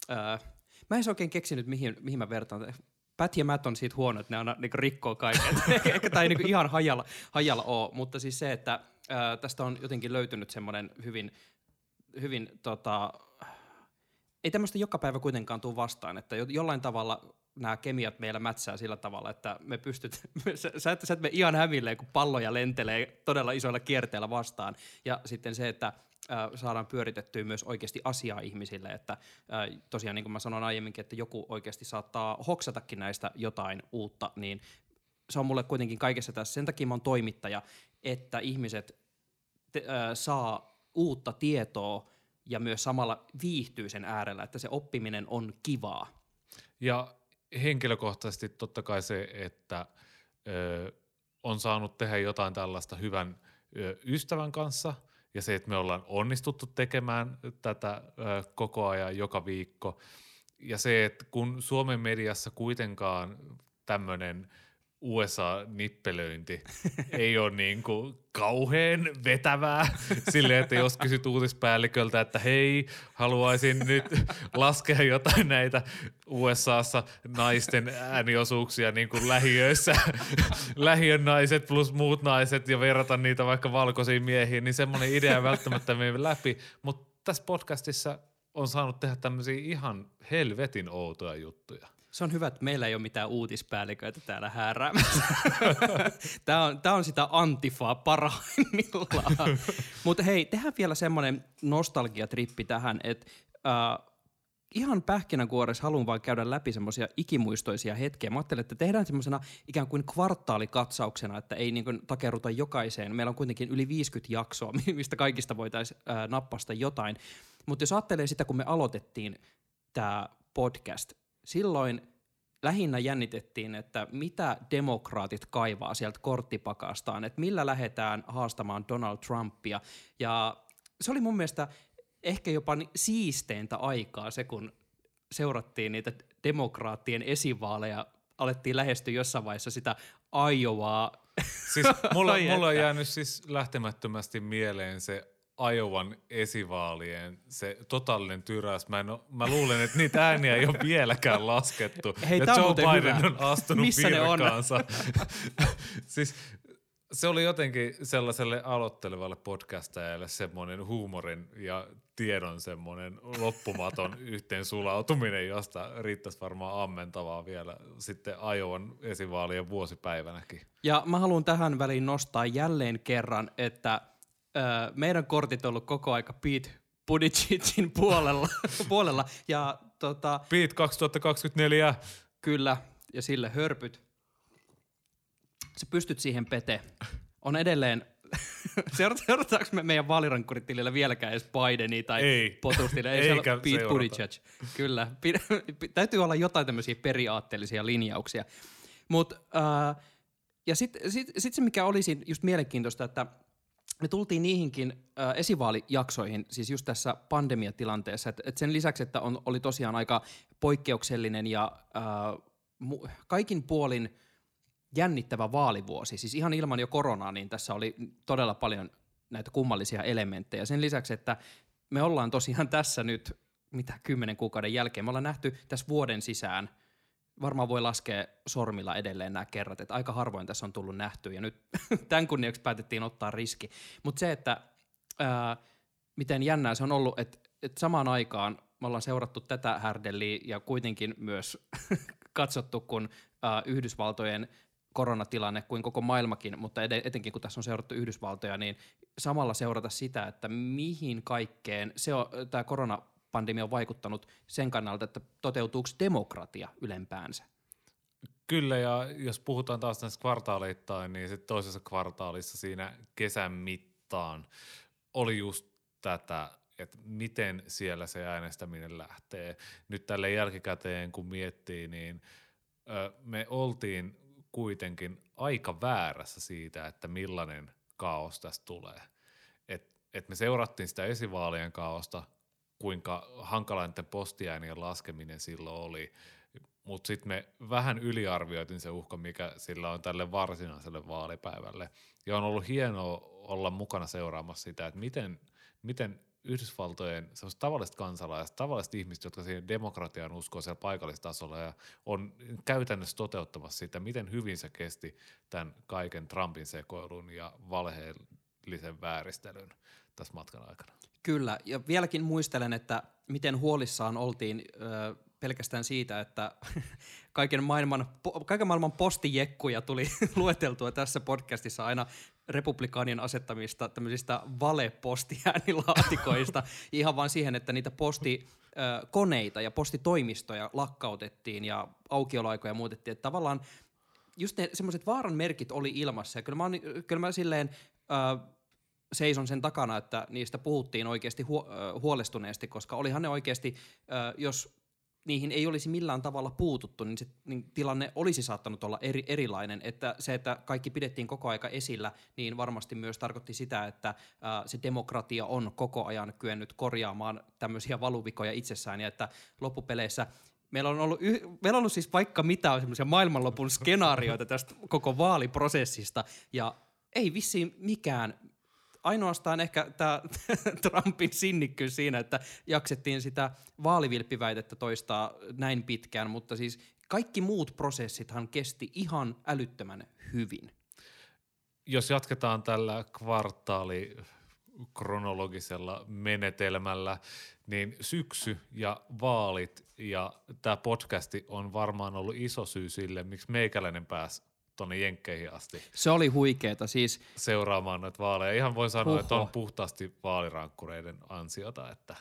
Ää, mä en oikein keksinyt, mihin, mihin mä vertaan. Pat ja Matt on siitä huono, että ne aina niinku rikkoo kaiken. [LAUGHS] Ehkä tämä ei niinku ihan hajalla, hajalla ole, mutta siis se, että ää, tästä on jotenkin löytynyt semmoinen hyvin, hyvin tota, ei tämmöistä joka päivä kuitenkaan tule vastaan, että jo- jollain tavalla nämä kemiat meillä mätsää sillä tavalla, että me pystyt, [LAUGHS] sä, sä, sä et me ihan hämilleen, kun palloja lentelee todella isoilla kierteillä vastaan. Ja sitten se, että saadaan pyöritettyä myös oikeasti asiaa ihmisille, että tosiaan niin kuin mä sanoin aiemminkin, että joku oikeasti saattaa hoksatakin näistä jotain uutta, niin se on mulle kuitenkin kaikessa tässä. Sen takia mä oon toimittaja, että ihmiset te, äh, saa uutta tietoa ja myös samalla viihtyy sen äärellä, että se oppiminen on kivaa. Ja henkilökohtaisesti totta kai se, että ö, on saanut tehdä jotain tällaista hyvän ö, ystävän kanssa ja se, että me ollaan onnistuttu tekemään tätä ö, koko ajan joka viikko. Ja se, että kun Suomen mediassa kuitenkaan tämmöinen USA-nippelöinti [LAUGHS] ei ole niin kuin kauhean vetävää. [LAUGHS] Silleen, että jos kysyt uutispäälliköltä, että hei, haluaisin nyt [LAUGHS] laskea jotain näitä USAssa naisten ääniosuuksia niin kuin lähiöissä, lähiön naiset plus muut naiset ja verrata niitä vaikka valkoisiin miehiin, niin semmoinen idea välttämättä mene läpi, mutta tässä podcastissa on saanut tehdä tämmöisiä ihan helvetin outoja juttuja. Se on hyvä, että meillä ei ole mitään uutispäälliköitä täällä hääräämässä. [LAUGHS] Tämä on, tämä on sitä antifaa parhaimmillaan. [LAUGHS] Mutta hei, tehdään vielä semmoinen nostalgiatrippi tähän, että äh, ihan pähkinänkuoressa haluan vaan käydä läpi semmoisia ikimuistoisia hetkiä. Mä ajattelin, että tehdään semmoisena ikään kuin kvartaalikatsauksena, että ei niin kuin takerruta jokaiseen. Meillä on kuitenkin yli 50 jaksoa, [LAUGHS] mistä kaikista voitaisiin äh, nappasta jotain. Mutta jos ajattelee sitä, kun me aloitettiin tämä podcast, silloin lähinnä jännitettiin, että mitä demokraatit kaivaa sieltä korttipakastaan, että millä lähdetään haastamaan Donald Trumpia. Ja se oli mun mielestä ehkä jopa siisteintä aikaa se, kun seurattiin niitä demokraattien esivaaleja, alettiin lähestyä jossain vaiheessa sitä Iowaa. Siis mulla, [LAUGHS] mulla on jäänyt siis lähtemättömästi mieleen se Ajovan esivaalien, se totaalinen tyräys. Mä, en mä luulen, että niitä ääniä ei ole vieläkään laskettu. Hei, ja Joe Biden hyvä. on astunut Missä ne on? virkaansa. [LAUGHS] siis se oli jotenkin sellaiselle aloittelevalle podcastajalle semmoinen huumorin ja tiedon semmoinen loppumaton [LAUGHS] yhteen sulautuminen, josta riittäisi varmaan ammentavaa vielä sitten Ajovan esivaalien vuosipäivänäkin. Ja mä haluan tähän väliin nostaa jälleen kerran, että ö, meidän kortit on ollut koko aika Pete Buttigiegin puolella, [LAUGHS] puolella. Ja tota, Beat 2024. kyllä, ja sille hörpyt. Sä pystyt siihen pete. On edelleen, [LAUGHS] Seurat- seurataanko me meidän vaalirankkuritilillä vieläkään edes Bidenia tai Ei. Potustille? Ei Eikä Pete seurata. Buttigieg. Kyllä. Täytyy olla jotain tämmöisiä periaatteellisia linjauksia. Mut, äh, ja sitten sit, sit se, mikä olisi just mielenkiintoista, että me tultiin niihinkin äh, esivaalijaksoihin, siis just tässä pandemiatilanteessa, että et sen lisäksi, että on, oli tosiaan aika poikkeuksellinen ja äh, mu- kaikin puolin jännittävä vaalivuosi, siis ihan ilman jo koronaa, niin tässä oli todella paljon näitä kummallisia elementtejä. Sen lisäksi, että me ollaan tosiaan tässä nyt, mitä kymmenen kuukauden jälkeen, me ollaan nähty tässä vuoden sisään, varmaan voi laskea sormilla edelleen nämä kerrat, että aika harvoin tässä on tullut nähty ja nyt [LAUGHS] tämän kunniaksi päätettiin ottaa riski. Mutta se, että ää, miten jännää se on ollut, että, että samaan aikaan me ollaan seurattu tätä härdelliä ja kuitenkin myös [LAUGHS] katsottu, kun äh, Yhdysvaltojen koronatilanne kuin koko maailmakin, mutta etenkin kun tässä on seurattu Yhdysvaltoja, niin samalla seurata sitä, että mihin kaikkeen se on, tämä koronapandemia on vaikuttanut sen kannalta, että toteutuuko demokratia ylempäänsä. Kyllä, ja jos puhutaan taas näistä kvartaaleittain, niin sitten toisessa kvartaalissa siinä kesän mittaan oli just tätä, että miten siellä se äänestäminen lähtee. Nyt tälle jälkikäteen, kun miettii, niin me oltiin kuitenkin aika väärässä siitä, että millainen kaos tästä tulee. Et, et me seurattiin sitä esivaalien kaosta, kuinka hankalainen postiäänien laskeminen silloin oli, mutta sitten me vähän yliarvioitin se uhka, mikä sillä on tälle varsinaiselle vaalipäivälle. Ja on ollut hienoa olla mukana seuraamassa sitä, että miten, miten Yhdysvaltojen tavalliset kansalaiset, tavalliset ihmiset, jotka siihen demokratiaan uskoo siellä paikallistasolla ja on käytännössä toteuttamassa sitä, miten hyvin se kesti tämän kaiken Trumpin sekoilun ja valheellisen vääristelyn tässä matkan aikana. Kyllä, ja vieläkin muistelen, että miten huolissaan oltiin ö, pelkästään siitä, että [LAUGHS] kaiken maailman, kaiken maailman postijekkuja tuli [LAUGHS] lueteltua tässä podcastissa aina republikaanien asettamista tämmöisistä valepostiäänilaatikoista [LAUGHS] ihan vaan siihen, että niitä postikoneita ja postitoimistoja lakkautettiin ja aukioloaikoja muutettiin. Että tavallaan just ne semmoiset vaaran merkit oli ilmassa ja kyllä mä, kyllä mä silleen äh, seison sen takana, että niistä puhuttiin oikeasti hu- äh, huolestuneesti, koska olihan ne oikeasti, jos niihin ei olisi millään tavalla puututtu, niin se niin tilanne olisi saattanut olla eri, erilainen. Että se, että kaikki pidettiin koko aika esillä, niin varmasti myös tarkoitti sitä, että ää, se demokratia on koko ajan kyennyt korjaamaan tämmöisiä valuvikoja itsessään, ja että loppupeleissä Meillä on ollut, yh, meillä on ollut siis vaikka mitä semmoisia maailmanlopun skenaarioita tästä koko vaaliprosessista, ja ei vissiin mikään ainoastaan ehkä tämä [LAUGHS] Trumpin sinnikkyys siinä, että jaksettiin sitä vaalivilppiväitettä toistaa näin pitkään, mutta siis kaikki muut prosessithan kesti ihan älyttömän hyvin. Jos jatketaan tällä kvartaali kronologisella menetelmällä, niin syksy ja vaalit ja tämä podcasti on varmaan ollut iso syy sille, miksi meikäläinen pääsi tuonne Jenkkeihin asti. Se oli huikeeta siis. Seuraamaan noita vaaleja. Ihan voin sanoa, Uho. että on puhtaasti vaalirankkureiden ansiota, että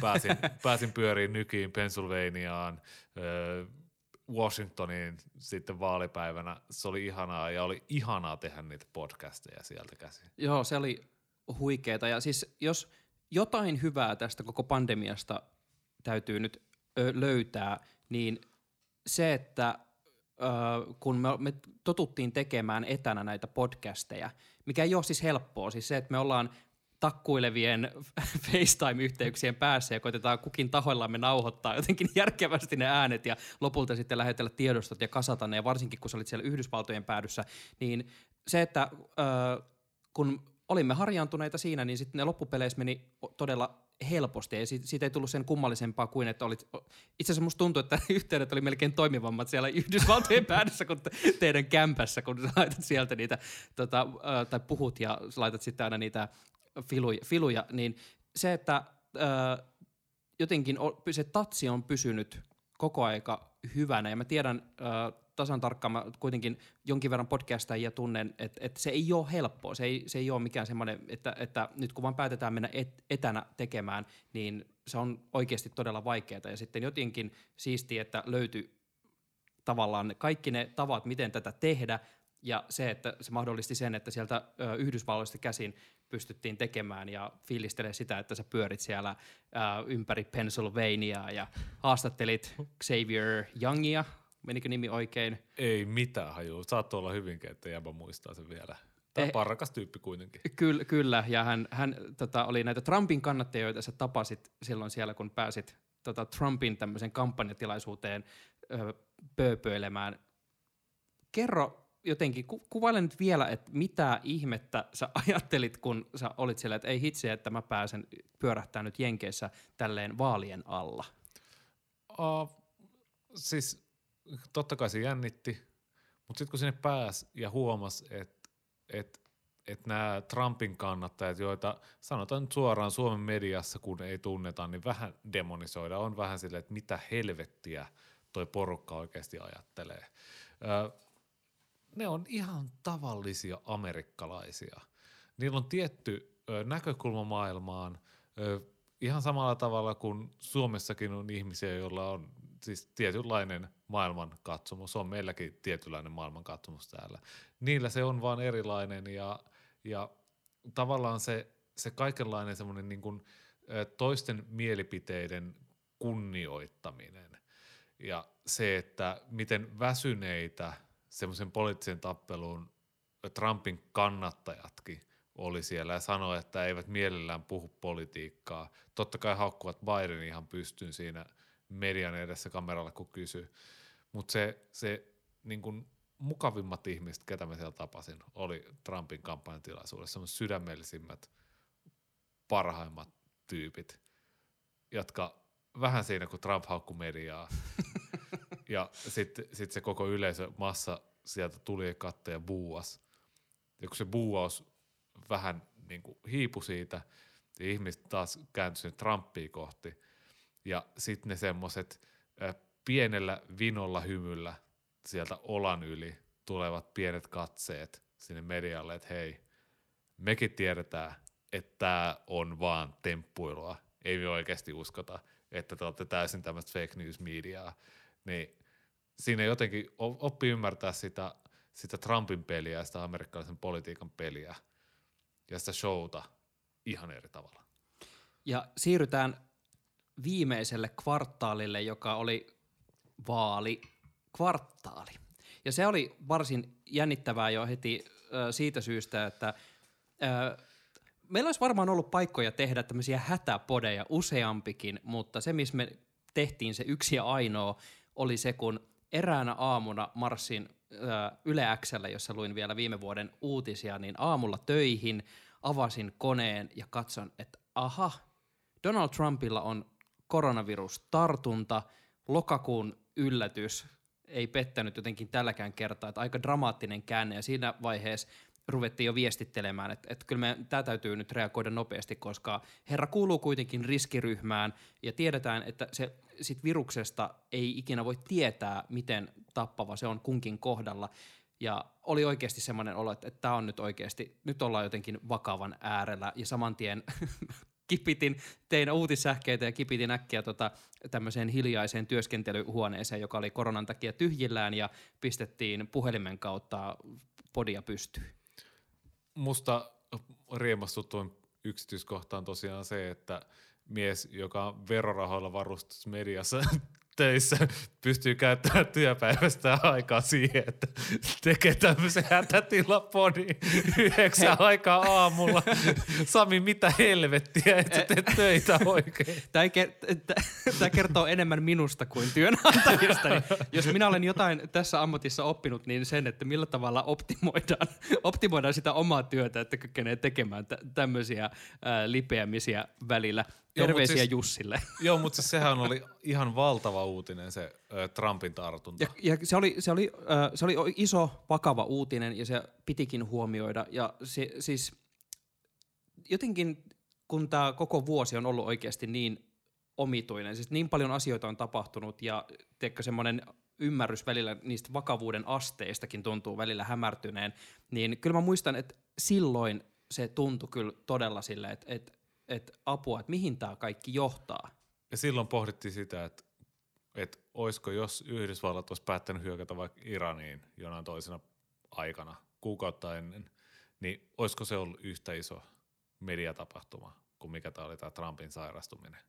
pääsin, [LAUGHS] pääsin pyöriin nykiin Pennsylvaniaan, Washingtoniin sitten vaalipäivänä. Se oli ihanaa ja oli ihanaa tehdä niitä podcasteja sieltä käsin. Joo, se oli huikeeta. Ja siis jos jotain hyvää tästä koko pandemiasta täytyy nyt löytää, niin se, että kun me, me totuttiin tekemään etänä näitä podcasteja, mikä ei ole siis helppoa. Siis se, että me ollaan takkuilevien [LAUGHS] FaceTime-yhteyksien päässä ja koitetaan kukin tahoillamme nauhoittaa jotenkin järkevästi ne äänet ja lopulta sitten lähetellä tiedostot ja kasata ne, ja varsinkin kun sä olit siellä Yhdysvaltojen päädyssä, niin se, että äh, kun olimme harjaantuneita siinä, niin sitten ne loppupeleissä meni todella helposti. Ja siitä, siitä ei tullut sen kummallisempaa kuin, että olit... Itse asiassa musta tuntuu, että [LAUGHS] yhteydet oli melkein toimivammat siellä Yhdysvaltojen [LAUGHS] päädyssä kuin teidän kämpässä, kun sä laitat sieltä niitä, tota, tai puhut ja laitat sitten aina niitä filuja, filuja niin se, että äh, jotenkin se tatsi on pysynyt koko aika hyvänä, ja mä tiedän äh, tasan tarkkaan, mä kuitenkin jonkin verran podcastajia tunnen, että, että se ei ole helppoa, se ei, se ei ole mikään semmoinen, että, että nyt kun vaan päätetään mennä et, etänä tekemään, niin se on oikeasti todella vaikeaa, ja sitten jotenkin siistiä, että löytyi tavallaan kaikki ne tavat, miten tätä tehdä, ja se, että se mahdollisti sen, että sieltä Yhdysvalloista käsin pystyttiin tekemään ja fiilistelee sitä, että sä pyörit siellä ö, ympäri Pennsylvaniaa ja haastattelit Xavier Youngia, Menikö nimi oikein? Ei mitään hajua. Saattoi olla hyvinkin, että jäbä muistaa sen vielä. Tämä eh, parakas tyyppi kuitenkin. Kyllä, kyllä. ja hän, hän tota, oli näitä Trumpin kannattajia, joita sä tapasit silloin siellä, kun pääsit tota, Trumpin tämmöisen kampanjatilaisuuteen ö, pööpöilemään. Kerro jotenkin, ku, kuvaile nyt vielä, että mitä ihmettä sä [LAUGHS] ajattelit, kun sä olit siellä, että ei hitse, että mä pääsen pyörähtää nyt Jenkeissä tälleen vaalien alla. Uh, siis totta kai se jännitti, mutta sitten kun sinne pääsi ja huomasi, että et että nämä Trumpin kannattajat, joita sanotaan nyt suoraan Suomen mediassa, kun ei tunneta, niin vähän demonisoida. On vähän silleen, että mitä helvettiä toi porukka oikeasti ajattelee. Ö, ne on ihan tavallisia amerikkalaisia. Niillä on tietty ö, näkökulma maailmaan, ö, ihan samalla tavalla kuin Suomessakin on ihmisiä, joilla on siis tietynlainen maailmankatsomus. On meilläkin tietynlainen maailmankatsomus täällä. Niillä se on vaan erilainen ja, ja tavallaan se, se kaikenlainen semmoinen niin kuin, toisten mielipiteiden kunnioittaminen ja se, että miten väsyneitä semmoisen poliittisen tappeluun Trumpin kannattajatkin oli siellä ja sanoi, että eivät mielellään puhu politiikkaa. Totta kai haukkuvat Biden ihan pystyyn siinä median edessä kameralla, kun kysyy. Mutta se, se niin kun mukavimmat ihmiset, ketä mä siellä tapasin, oli Trumpin kampanjatilaisuudessa, sydämellisimmät, parhaimmat tyypit, jotka vähän siinä, kun Trump haukku mediaa, [LAUGHS] ja sitten sit se koko yleisö massa sieltä tuli ja ja buuas. Ja kun se buuaus vähän niin kuin hiipui siitä, ja ihmiset taas kääntyi Trumpia kohti. Ja sitten ne semmoiset pienellä vinolla hymyllä sieltä olan yli tulevat pienet katseet sinne medialle, että hei, mekin tiedetään, että tämä on vaan temppuilua. Ei me oikeasti uskota, että te olette täysin tämmöistä fake news mediaa. Niin siinä jotenkin oppi ymmärtää sitä, sitä Trumpin peliä ja sitä amerikkalaisen politiikan peliä ja sitä showta ihan eri tavalla. Ja siirrytään viimeiselle kvartaalille, joka oli vaali kvartaali. Ja se oli varsin jännittävää jo heti siitä syystä, että meillä olisi varmaan ollut paikkoja tehdä tämmöisiä hätäpodeja useampikin, mutta se, missä me tehtiin se yksi ja ainoa, oli se, kun eräänä aamuna marssin Yle Xlle, jossa luin vielä viime vuoden uutisia, niin aamulla töihin avasin koneen ja katson, että aha, Donald Trumpilla on koronavirustartunta, lokakuun yllätys ei pettänyt jotenkin tälläkään kertaa, että aika dramaattinen käänne. Ja siinä vaiheessa ruvettiin jo viestittelemään, että, että kyllä me, tämä täytyy nyt reagoida nopeasti, koska herra kuuluu kuitenkin riskiryhmään. Ja tiedetään, että se sit viruksesta ei ikinä voi tietää, miten tappava se on kunkin kohdalla. Ja oli oikeasti semmoinen olo, että, tämä on nyt oikeasti, nyt ollaan jotenkin vakavan äärellä. Ja saman tien [LAUGHS] kipitin, tein uutissähkeitä ja kipitin äkkiä tota, tämmöiseen hiljaiseen työskentelyhuoneeseen, joka oli koronan takia tyhjillään ja pistettiin puhelimen kautta podia pystyyn. Musta riemastutuin yksityiskohtaan tosiaan se, että mies, joka verorahoilla varustus mediassa [LAUGHS] töissä pystyy käyttämään työpäivästä aikaa siihen, että tekee tämmöisen hätätilapodin yhdeksän aikaa aamulla. Sami, mitä helvettiä, että sä teet töitä oikein? Tämä kertoo enemmän minusta kuin työnantajasta. Niin jos minä olen jotain tässä ammatissa oppinut, niin sen, että millä tavalla optimoidaan, optimoidaan sitä omaa työtä, että kykenee tekemään tämmöisiä lipeämisiä välillä. Terveisiä joo, siis, Jussille. [LAUGHS] Joo, mutta siis sehän oli ihan valtava uutinen se äh, Trumpin tartunta. Ja, ja se, oli, se, oli, äh, se oli iso, vakava uutinen ja se pitikin huomioida. Ja se, siis jotenkin kun tämä koko vuosi on ollut oikeasti niin omituinen, siis niin paljon asioita on tapahtunut ja teikö semmoinen ymmärrys välillä niistä vakavuuden asteistakin tuntuu välillä hämärtyneen, niin kyllä mä muistan, että silloin se tuntui kyllä todella silleen, että, että että apua, että mihin tämä kaikki johtaa. Ja silloin pohdittiin sitä, että, että olisiko jos Yhdysvallat olisi päättänyt hyökätä vaikka Iraniin jonain toisena aikana, kuukautta ennen, niin olisiko se ollut yhtä iso mediatapahtuma kuin mikä tämä oli tämä Trumpin sairastuminen?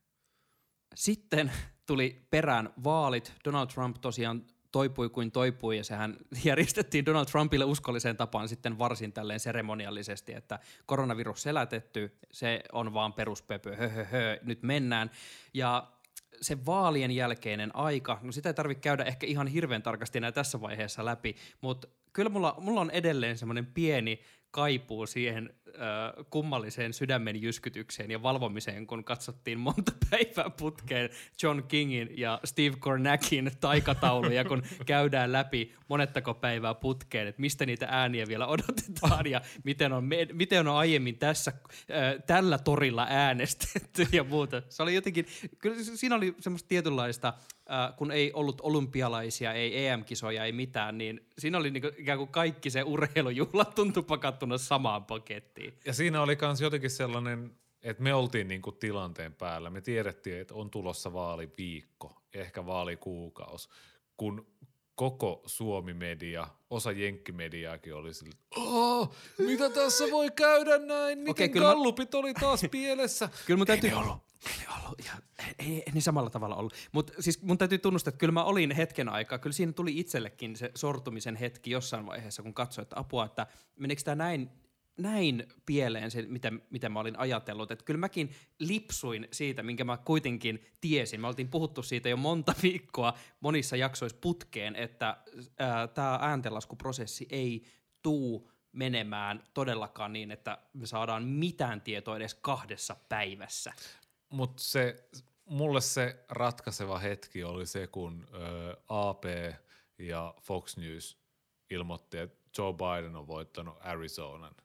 Sitten tuli perään vaalit. Donald Trump tosiaan toipui kuin toipui ja sehän [LAUGHS] järjestettiin Donald Trumpille uskolliseen tapaan sitten varsin tälleen seremoniallisesti, että koronavirus selätetty, se on vaan peruspöpö, hö, hö, hö, nyt mennään. Ja se vaalien jälkeinen aika, no sitä ei tarvitse käydä ehkä ihan hirveän tarkasti enää tässä vaiheessa läpi, mutta kyllä mulla, mulla on edelleen semmoinen pieni kaipuu siihen äh, kummalliseen sydämen jyskytykseen ja valvomiseen, kun katsottiin monta [LAUGHS] päivää putkeen John Kingin ja Steve Kornakin taikatauluja, kun käydään läpi monettako päivää putkeen, että mistä niitä ääniä vielä odotetaan ja miten on, miten on aiemmin tässä, äh, tällä torilla äänestetty ja muuta. Se oli jotenkin, kyllä siinä oli semmoista tietynlaista, äh, kun ei ollut olympialaisia, ei EM-kisoja, ei mitään, niin siinä oli niinku ikään kuin kaikki se urheilujuhla tuntui pakattuna samaan pakettiin. Ja siinä oli myös jotenkin sellainen, että me oltiin niinku tilanteen päällä. Me tiedettiin, että on tulossa vaaliviikko, ehkä vaalikuukaus, kun koko Suomi-media, osa Jenkkimediaakin oli sillä, oh, mitä tässä voi käydä näin, miten okay, kyllä mä- kallupit oli taas pielessä. Kyllä mun täytyy... Ei ollut. Ei ollut. Ja, ei, ei, ne samalla tavalla ollut. Mutta siis mun täytyy tunnustaa, että kyllä mä olin hetken aikaa, kyllä siinä tuli itsellekin se sortumisen hetki jossain vaiheessa, kun katsoin, että apua, että meneekö tämä näin, näin pieleen se, mitä, mitä mä olin ajatellut. Että kyllä mäkin lipsuin siitä, minkä mä kuitenkin tiesin. Me oltiin puhuttu siitä jo monta [LAUGHS] viikkoa monissa jaksoissa putkeen, että tämä ääntenlaskuprosessi ei tuu menemään todellakaan niin, että me saadaan mitään tietoa edes kahdessa päivässä. Mutta se, mulle se ratkaiseva hetki oli se, kun ö, AP ja Fox News ilmoitti, että Joe Biden on voittanut Arizonan.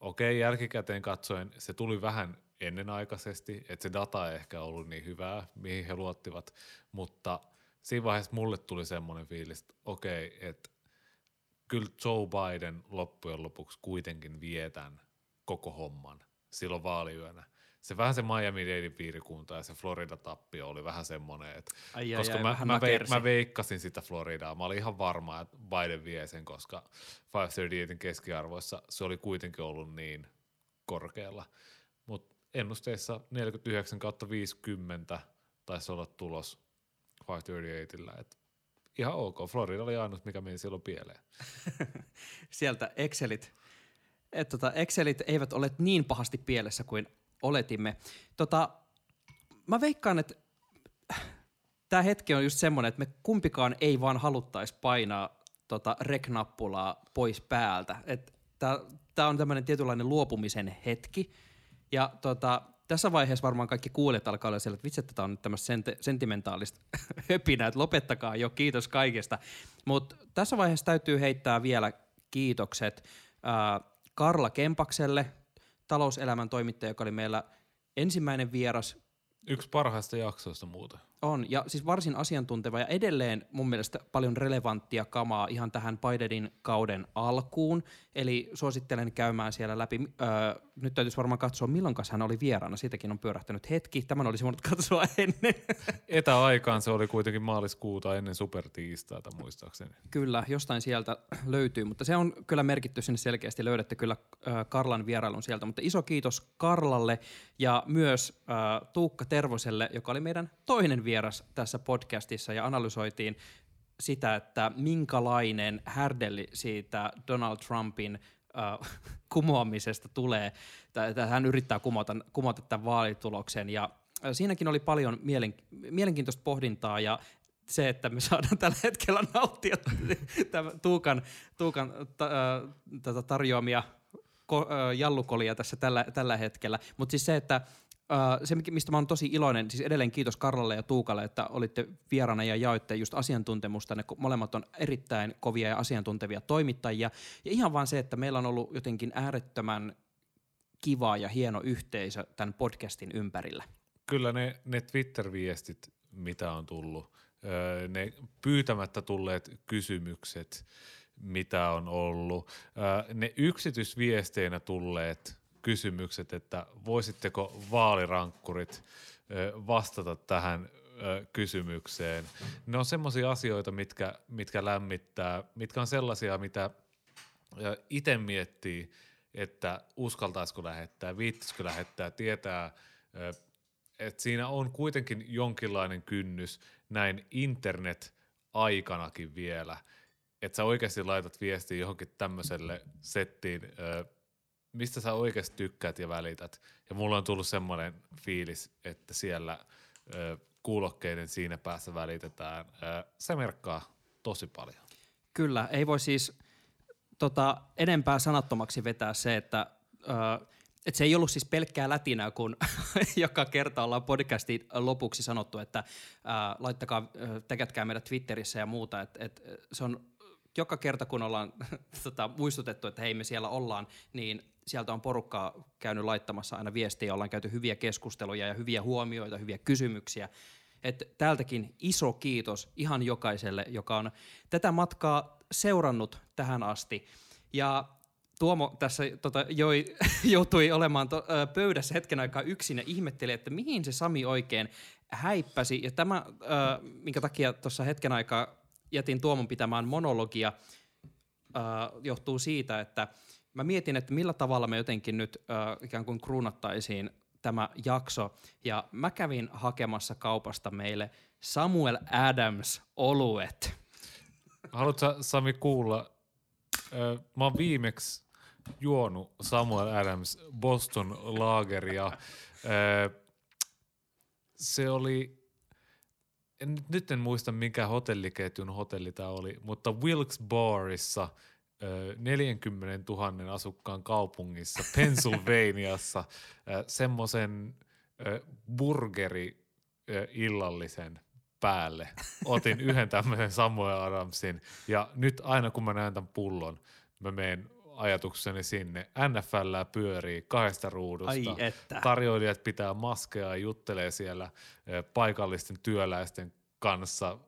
Okei, jälkikäteen katsoen se tuli vähän ennenaikaisesti, että se data ei ehkä ollut niin hyvää, mihin he luottivat, mutta siinä vaiheessa mulle tuli semmoinen fiilis, että okei, että kyllä Joe Biden loppujen lopuksi kuitenkin vietän koko homman silloin vaaliyönä. Se vähän se Miami-Dadein piirikunta ja se Florida-tappio oli vähän semmoinen, että Ai, ai, koska ai, mä, mä, vei, nakersi. mä veikkasin sitä Floridaa. Mä olin ihan varma, että Biden vie sen, koska 538 keskiarvoissa se oli kuitenkin ollut niin korkealla. Mutta ennusteissa 49 kautta 50 taisi olla tulos 538. Et ihan ok. Florida oli ainut, mikä meni silloin pieleen. [LAUGHS] sieltä Excelit. Et tota, Excelit eivät ole niin pahasti pielessä kuin oletimme. Tota, mä veikkaan, että tämä hetki on just semmoinen, että me kumpikaan ei vaan haluttaisi painaa tota rek-nappulaa pois päältä. Tämä on tämmöinen tietynlainen luopumisen hetki. Ja tota, tässä vaiheessa varmaan kaikki kuulijat alkaa olla siellä, että vitsi, että tämä on nyt tämmöistä sente- sentimentaalista [LAUGHS] höpinää, että lopettakaa jo, kiitos kaikesta. Mutta tässä vaiheessa täytyy heittää vielä kiitokset ää, Karla Kempakselle, talouselämän toimittaja, joka oli meillä ensimmäinen vieras Yksi parhaista jaksoista muuten. On, ja siis varsin asiantunteva ja edelleen mun mielestä paljon relevanttia kamaa ihan tähän Bidenin kauden alkuun. Eli suosittelen käymään siellä läpi. Öö, nyt täytyisi varmaan katsoa, milloin hän oli vieraana. Siitäkin on pyörähtänyt hetki. Tämän olisi voinut [LAUGHS] katsoa ennen. Etäaikaan se oli kuitenkin maaliskuuta ennen supertiistaita muistaakseni. kyllä, jostain sieltä [CLEARS THROAT] löytyy, mutta se on kyllä merkitty sinne selkeästi. Löydätte kyllä äh, Karlan vierailun sieltä. Mutta iso kiitos Karlalle ja myös äh, Tuukka Tervoselle, joka oli meidän toinen vieras tässä podcastissa ja analysoitiin sitä, että minkälainen härdelli siitä Donald Trumpin äh, kumoamisesta tulee. Hän yrittää kumota, kumota tämän vaalituloksen ja siinäkin oli paljon mielen, mielenkiintoista pohdintaa ja se, että me saadaan tällä hetkellä nauttia tämän Tuukan, Tuukan tarjoamia ko, jallukolia tässä tällä, tällä hetkellä. Mutta siis se, että se, mikä- mistä mä oon tosi iloinen, siis edelleen kiitos Karlalle ja Tuukalle, että olitte vieraana ja jaoitte just asiantuntemusta. Ne molemmat on erittäin kovia ja asiantuntevia toimittajia. Ja ihan vaan se, että meillä on ollut jotenkin äärettömän kiva ja hieno yhteisö tämän podcastin ympärillä. Kyllä ne, ne Twitter-viestit, mitä on tullut, ne pyytämättä tulleet kysymykset, mitä on ollut, ne yksityisviesteinä tulleet kysymykset, että voisitteko vaalirankkurit vastata tähän kysymykseen. Ne on semmoisia asioita, mitkä, mitkä lämmittää, mitkä on sellaisia, mitä itse miettii, että uskaltaisiko lähettää, viittisikö lähettää, tietää, että siinä on kuitenkin jonkinlainen kynnys näin internet-aikanakin vielä, että sä oikeasti laitat viestiä johonkin tämmöiselle settiin, mistä sä oikeasti tykkäät ja välität. Ja mulla on tullut semmoinen fiilis, että siellä ö, kuulokkeiden siinä päässä välitetään. Ö, se merkkaa tosi paljon. Kyllä, ei voi siis tota, enempää sanattomaksi vetää se, että ö, et se ei ollut siis pelkkää lätinää, kun [LAUGHS] joka kerta ollaan podcastin lopuksi sanottu, että ää, laittakaa, ää, tekätkää meidät Twitterissä ja muuta. Et, et, se on joka kerta, kun ollaan [LAUGHS] tota, muistutettu, että hei me siellä ollaan, niin sieltä on porukkaa käynyt laittamassa aina viestiä, ollaan käyty hyviä keskusteluja ja hyviä huomioita, hyviä kysymyksiä. Et täältäkin iso kiitos ihan jokaiselle, joka on tätä matkaa seurannut tähän asti. Ja Tuomo tässä tota, joi, [LAUGHS] joutui olemaan to, ö, pöydässä hetken aikaa yksin ja ihmetteli, että mihin se Sami oikein häippäsi. Ja tämä, ö, minkä takia tuossa hetken aikaa jätin Tuomon pitämään monologia, ö, johtuu siitä, että mä mietin, että millä tavalla me jotenkin nyt ö, ikään kuin kruunattaisiin tämä jakso. Ja mä kävin hakemassa kaupasta meille Samuel Adams oluet. Haluatko Sami kuulla? Ö, Mä oon viimeksi juonut Samuel Adams Boston Lageria. Ö, Se oli, en, nyt en muista mikä hotelliketjun hotelli tämä oli, mutta Wilkes Barissa 40 000 asukkaan kaupungissa Pennsylvaniassa semmoisen burgeri illallisen päälle. Otin yhden tämmöisen Samuel Adamsin ja nyt aina kun mä näen tämän pullon, mä menen ajatukseni sinne. NFL pyörii kahdesta ruudusta. Ai että. Tarjoilijat pitää maskeja ja juttelee siellä paikallisten työläisten kanssa.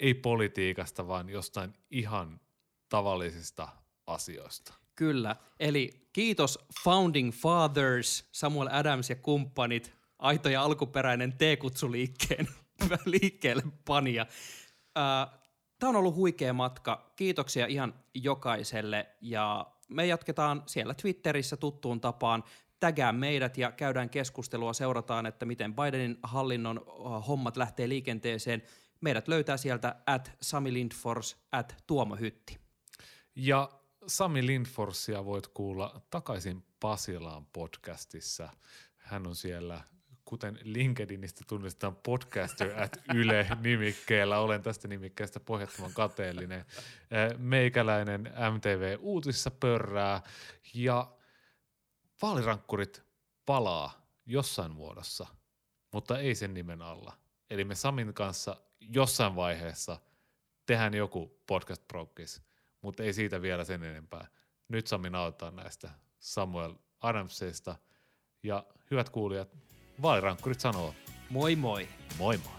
Ei politiikasta, vaan jostain ihan tavallisista asioista. Kyllä. Eli kiitos Founding Fathers, Samuel Adams ja kumppanit, aito ja alkuperäinen T-kutsuliikkeen [LAUGHS] liikkeelle panija. Tämä on ollut huikea matka. Kiitoksia ihan jokaiselle ja me jatketaan siellä Twitterissä tuttuun tapaan. Tägää meidät ja käydään keskustelua, seurataan, että miten Bidenin hallinnon hommat lähtee liikenteeseen. Meidät löytää sieltä at Sami Lindfors, at Tuomo Hytti. Ja Sami Lindforsia voit kuulla takaisin Pasilaan podcastissa. Hän on siellä, kuten LinkedInistä tunnistetaan podcaster at Yle nimikkeellä. Olen tästä nimikkeestä pohjattoman kateellinen. Meikäläinen MTV Uutisissa pörrää ja vaalirankkurit palaa jossain muodossa, mutta ei sen nimen alla. Eli me Samin kanssa jossain vaiheessa tehdään joku podcast prokis, mutta ei siitä vielä sen enempää. Nyt Sami nauttaa näistä Samuel Adamsista. Ja hyvät kuulijat, vaalirankkurit sanoo Moi moi! moi moi.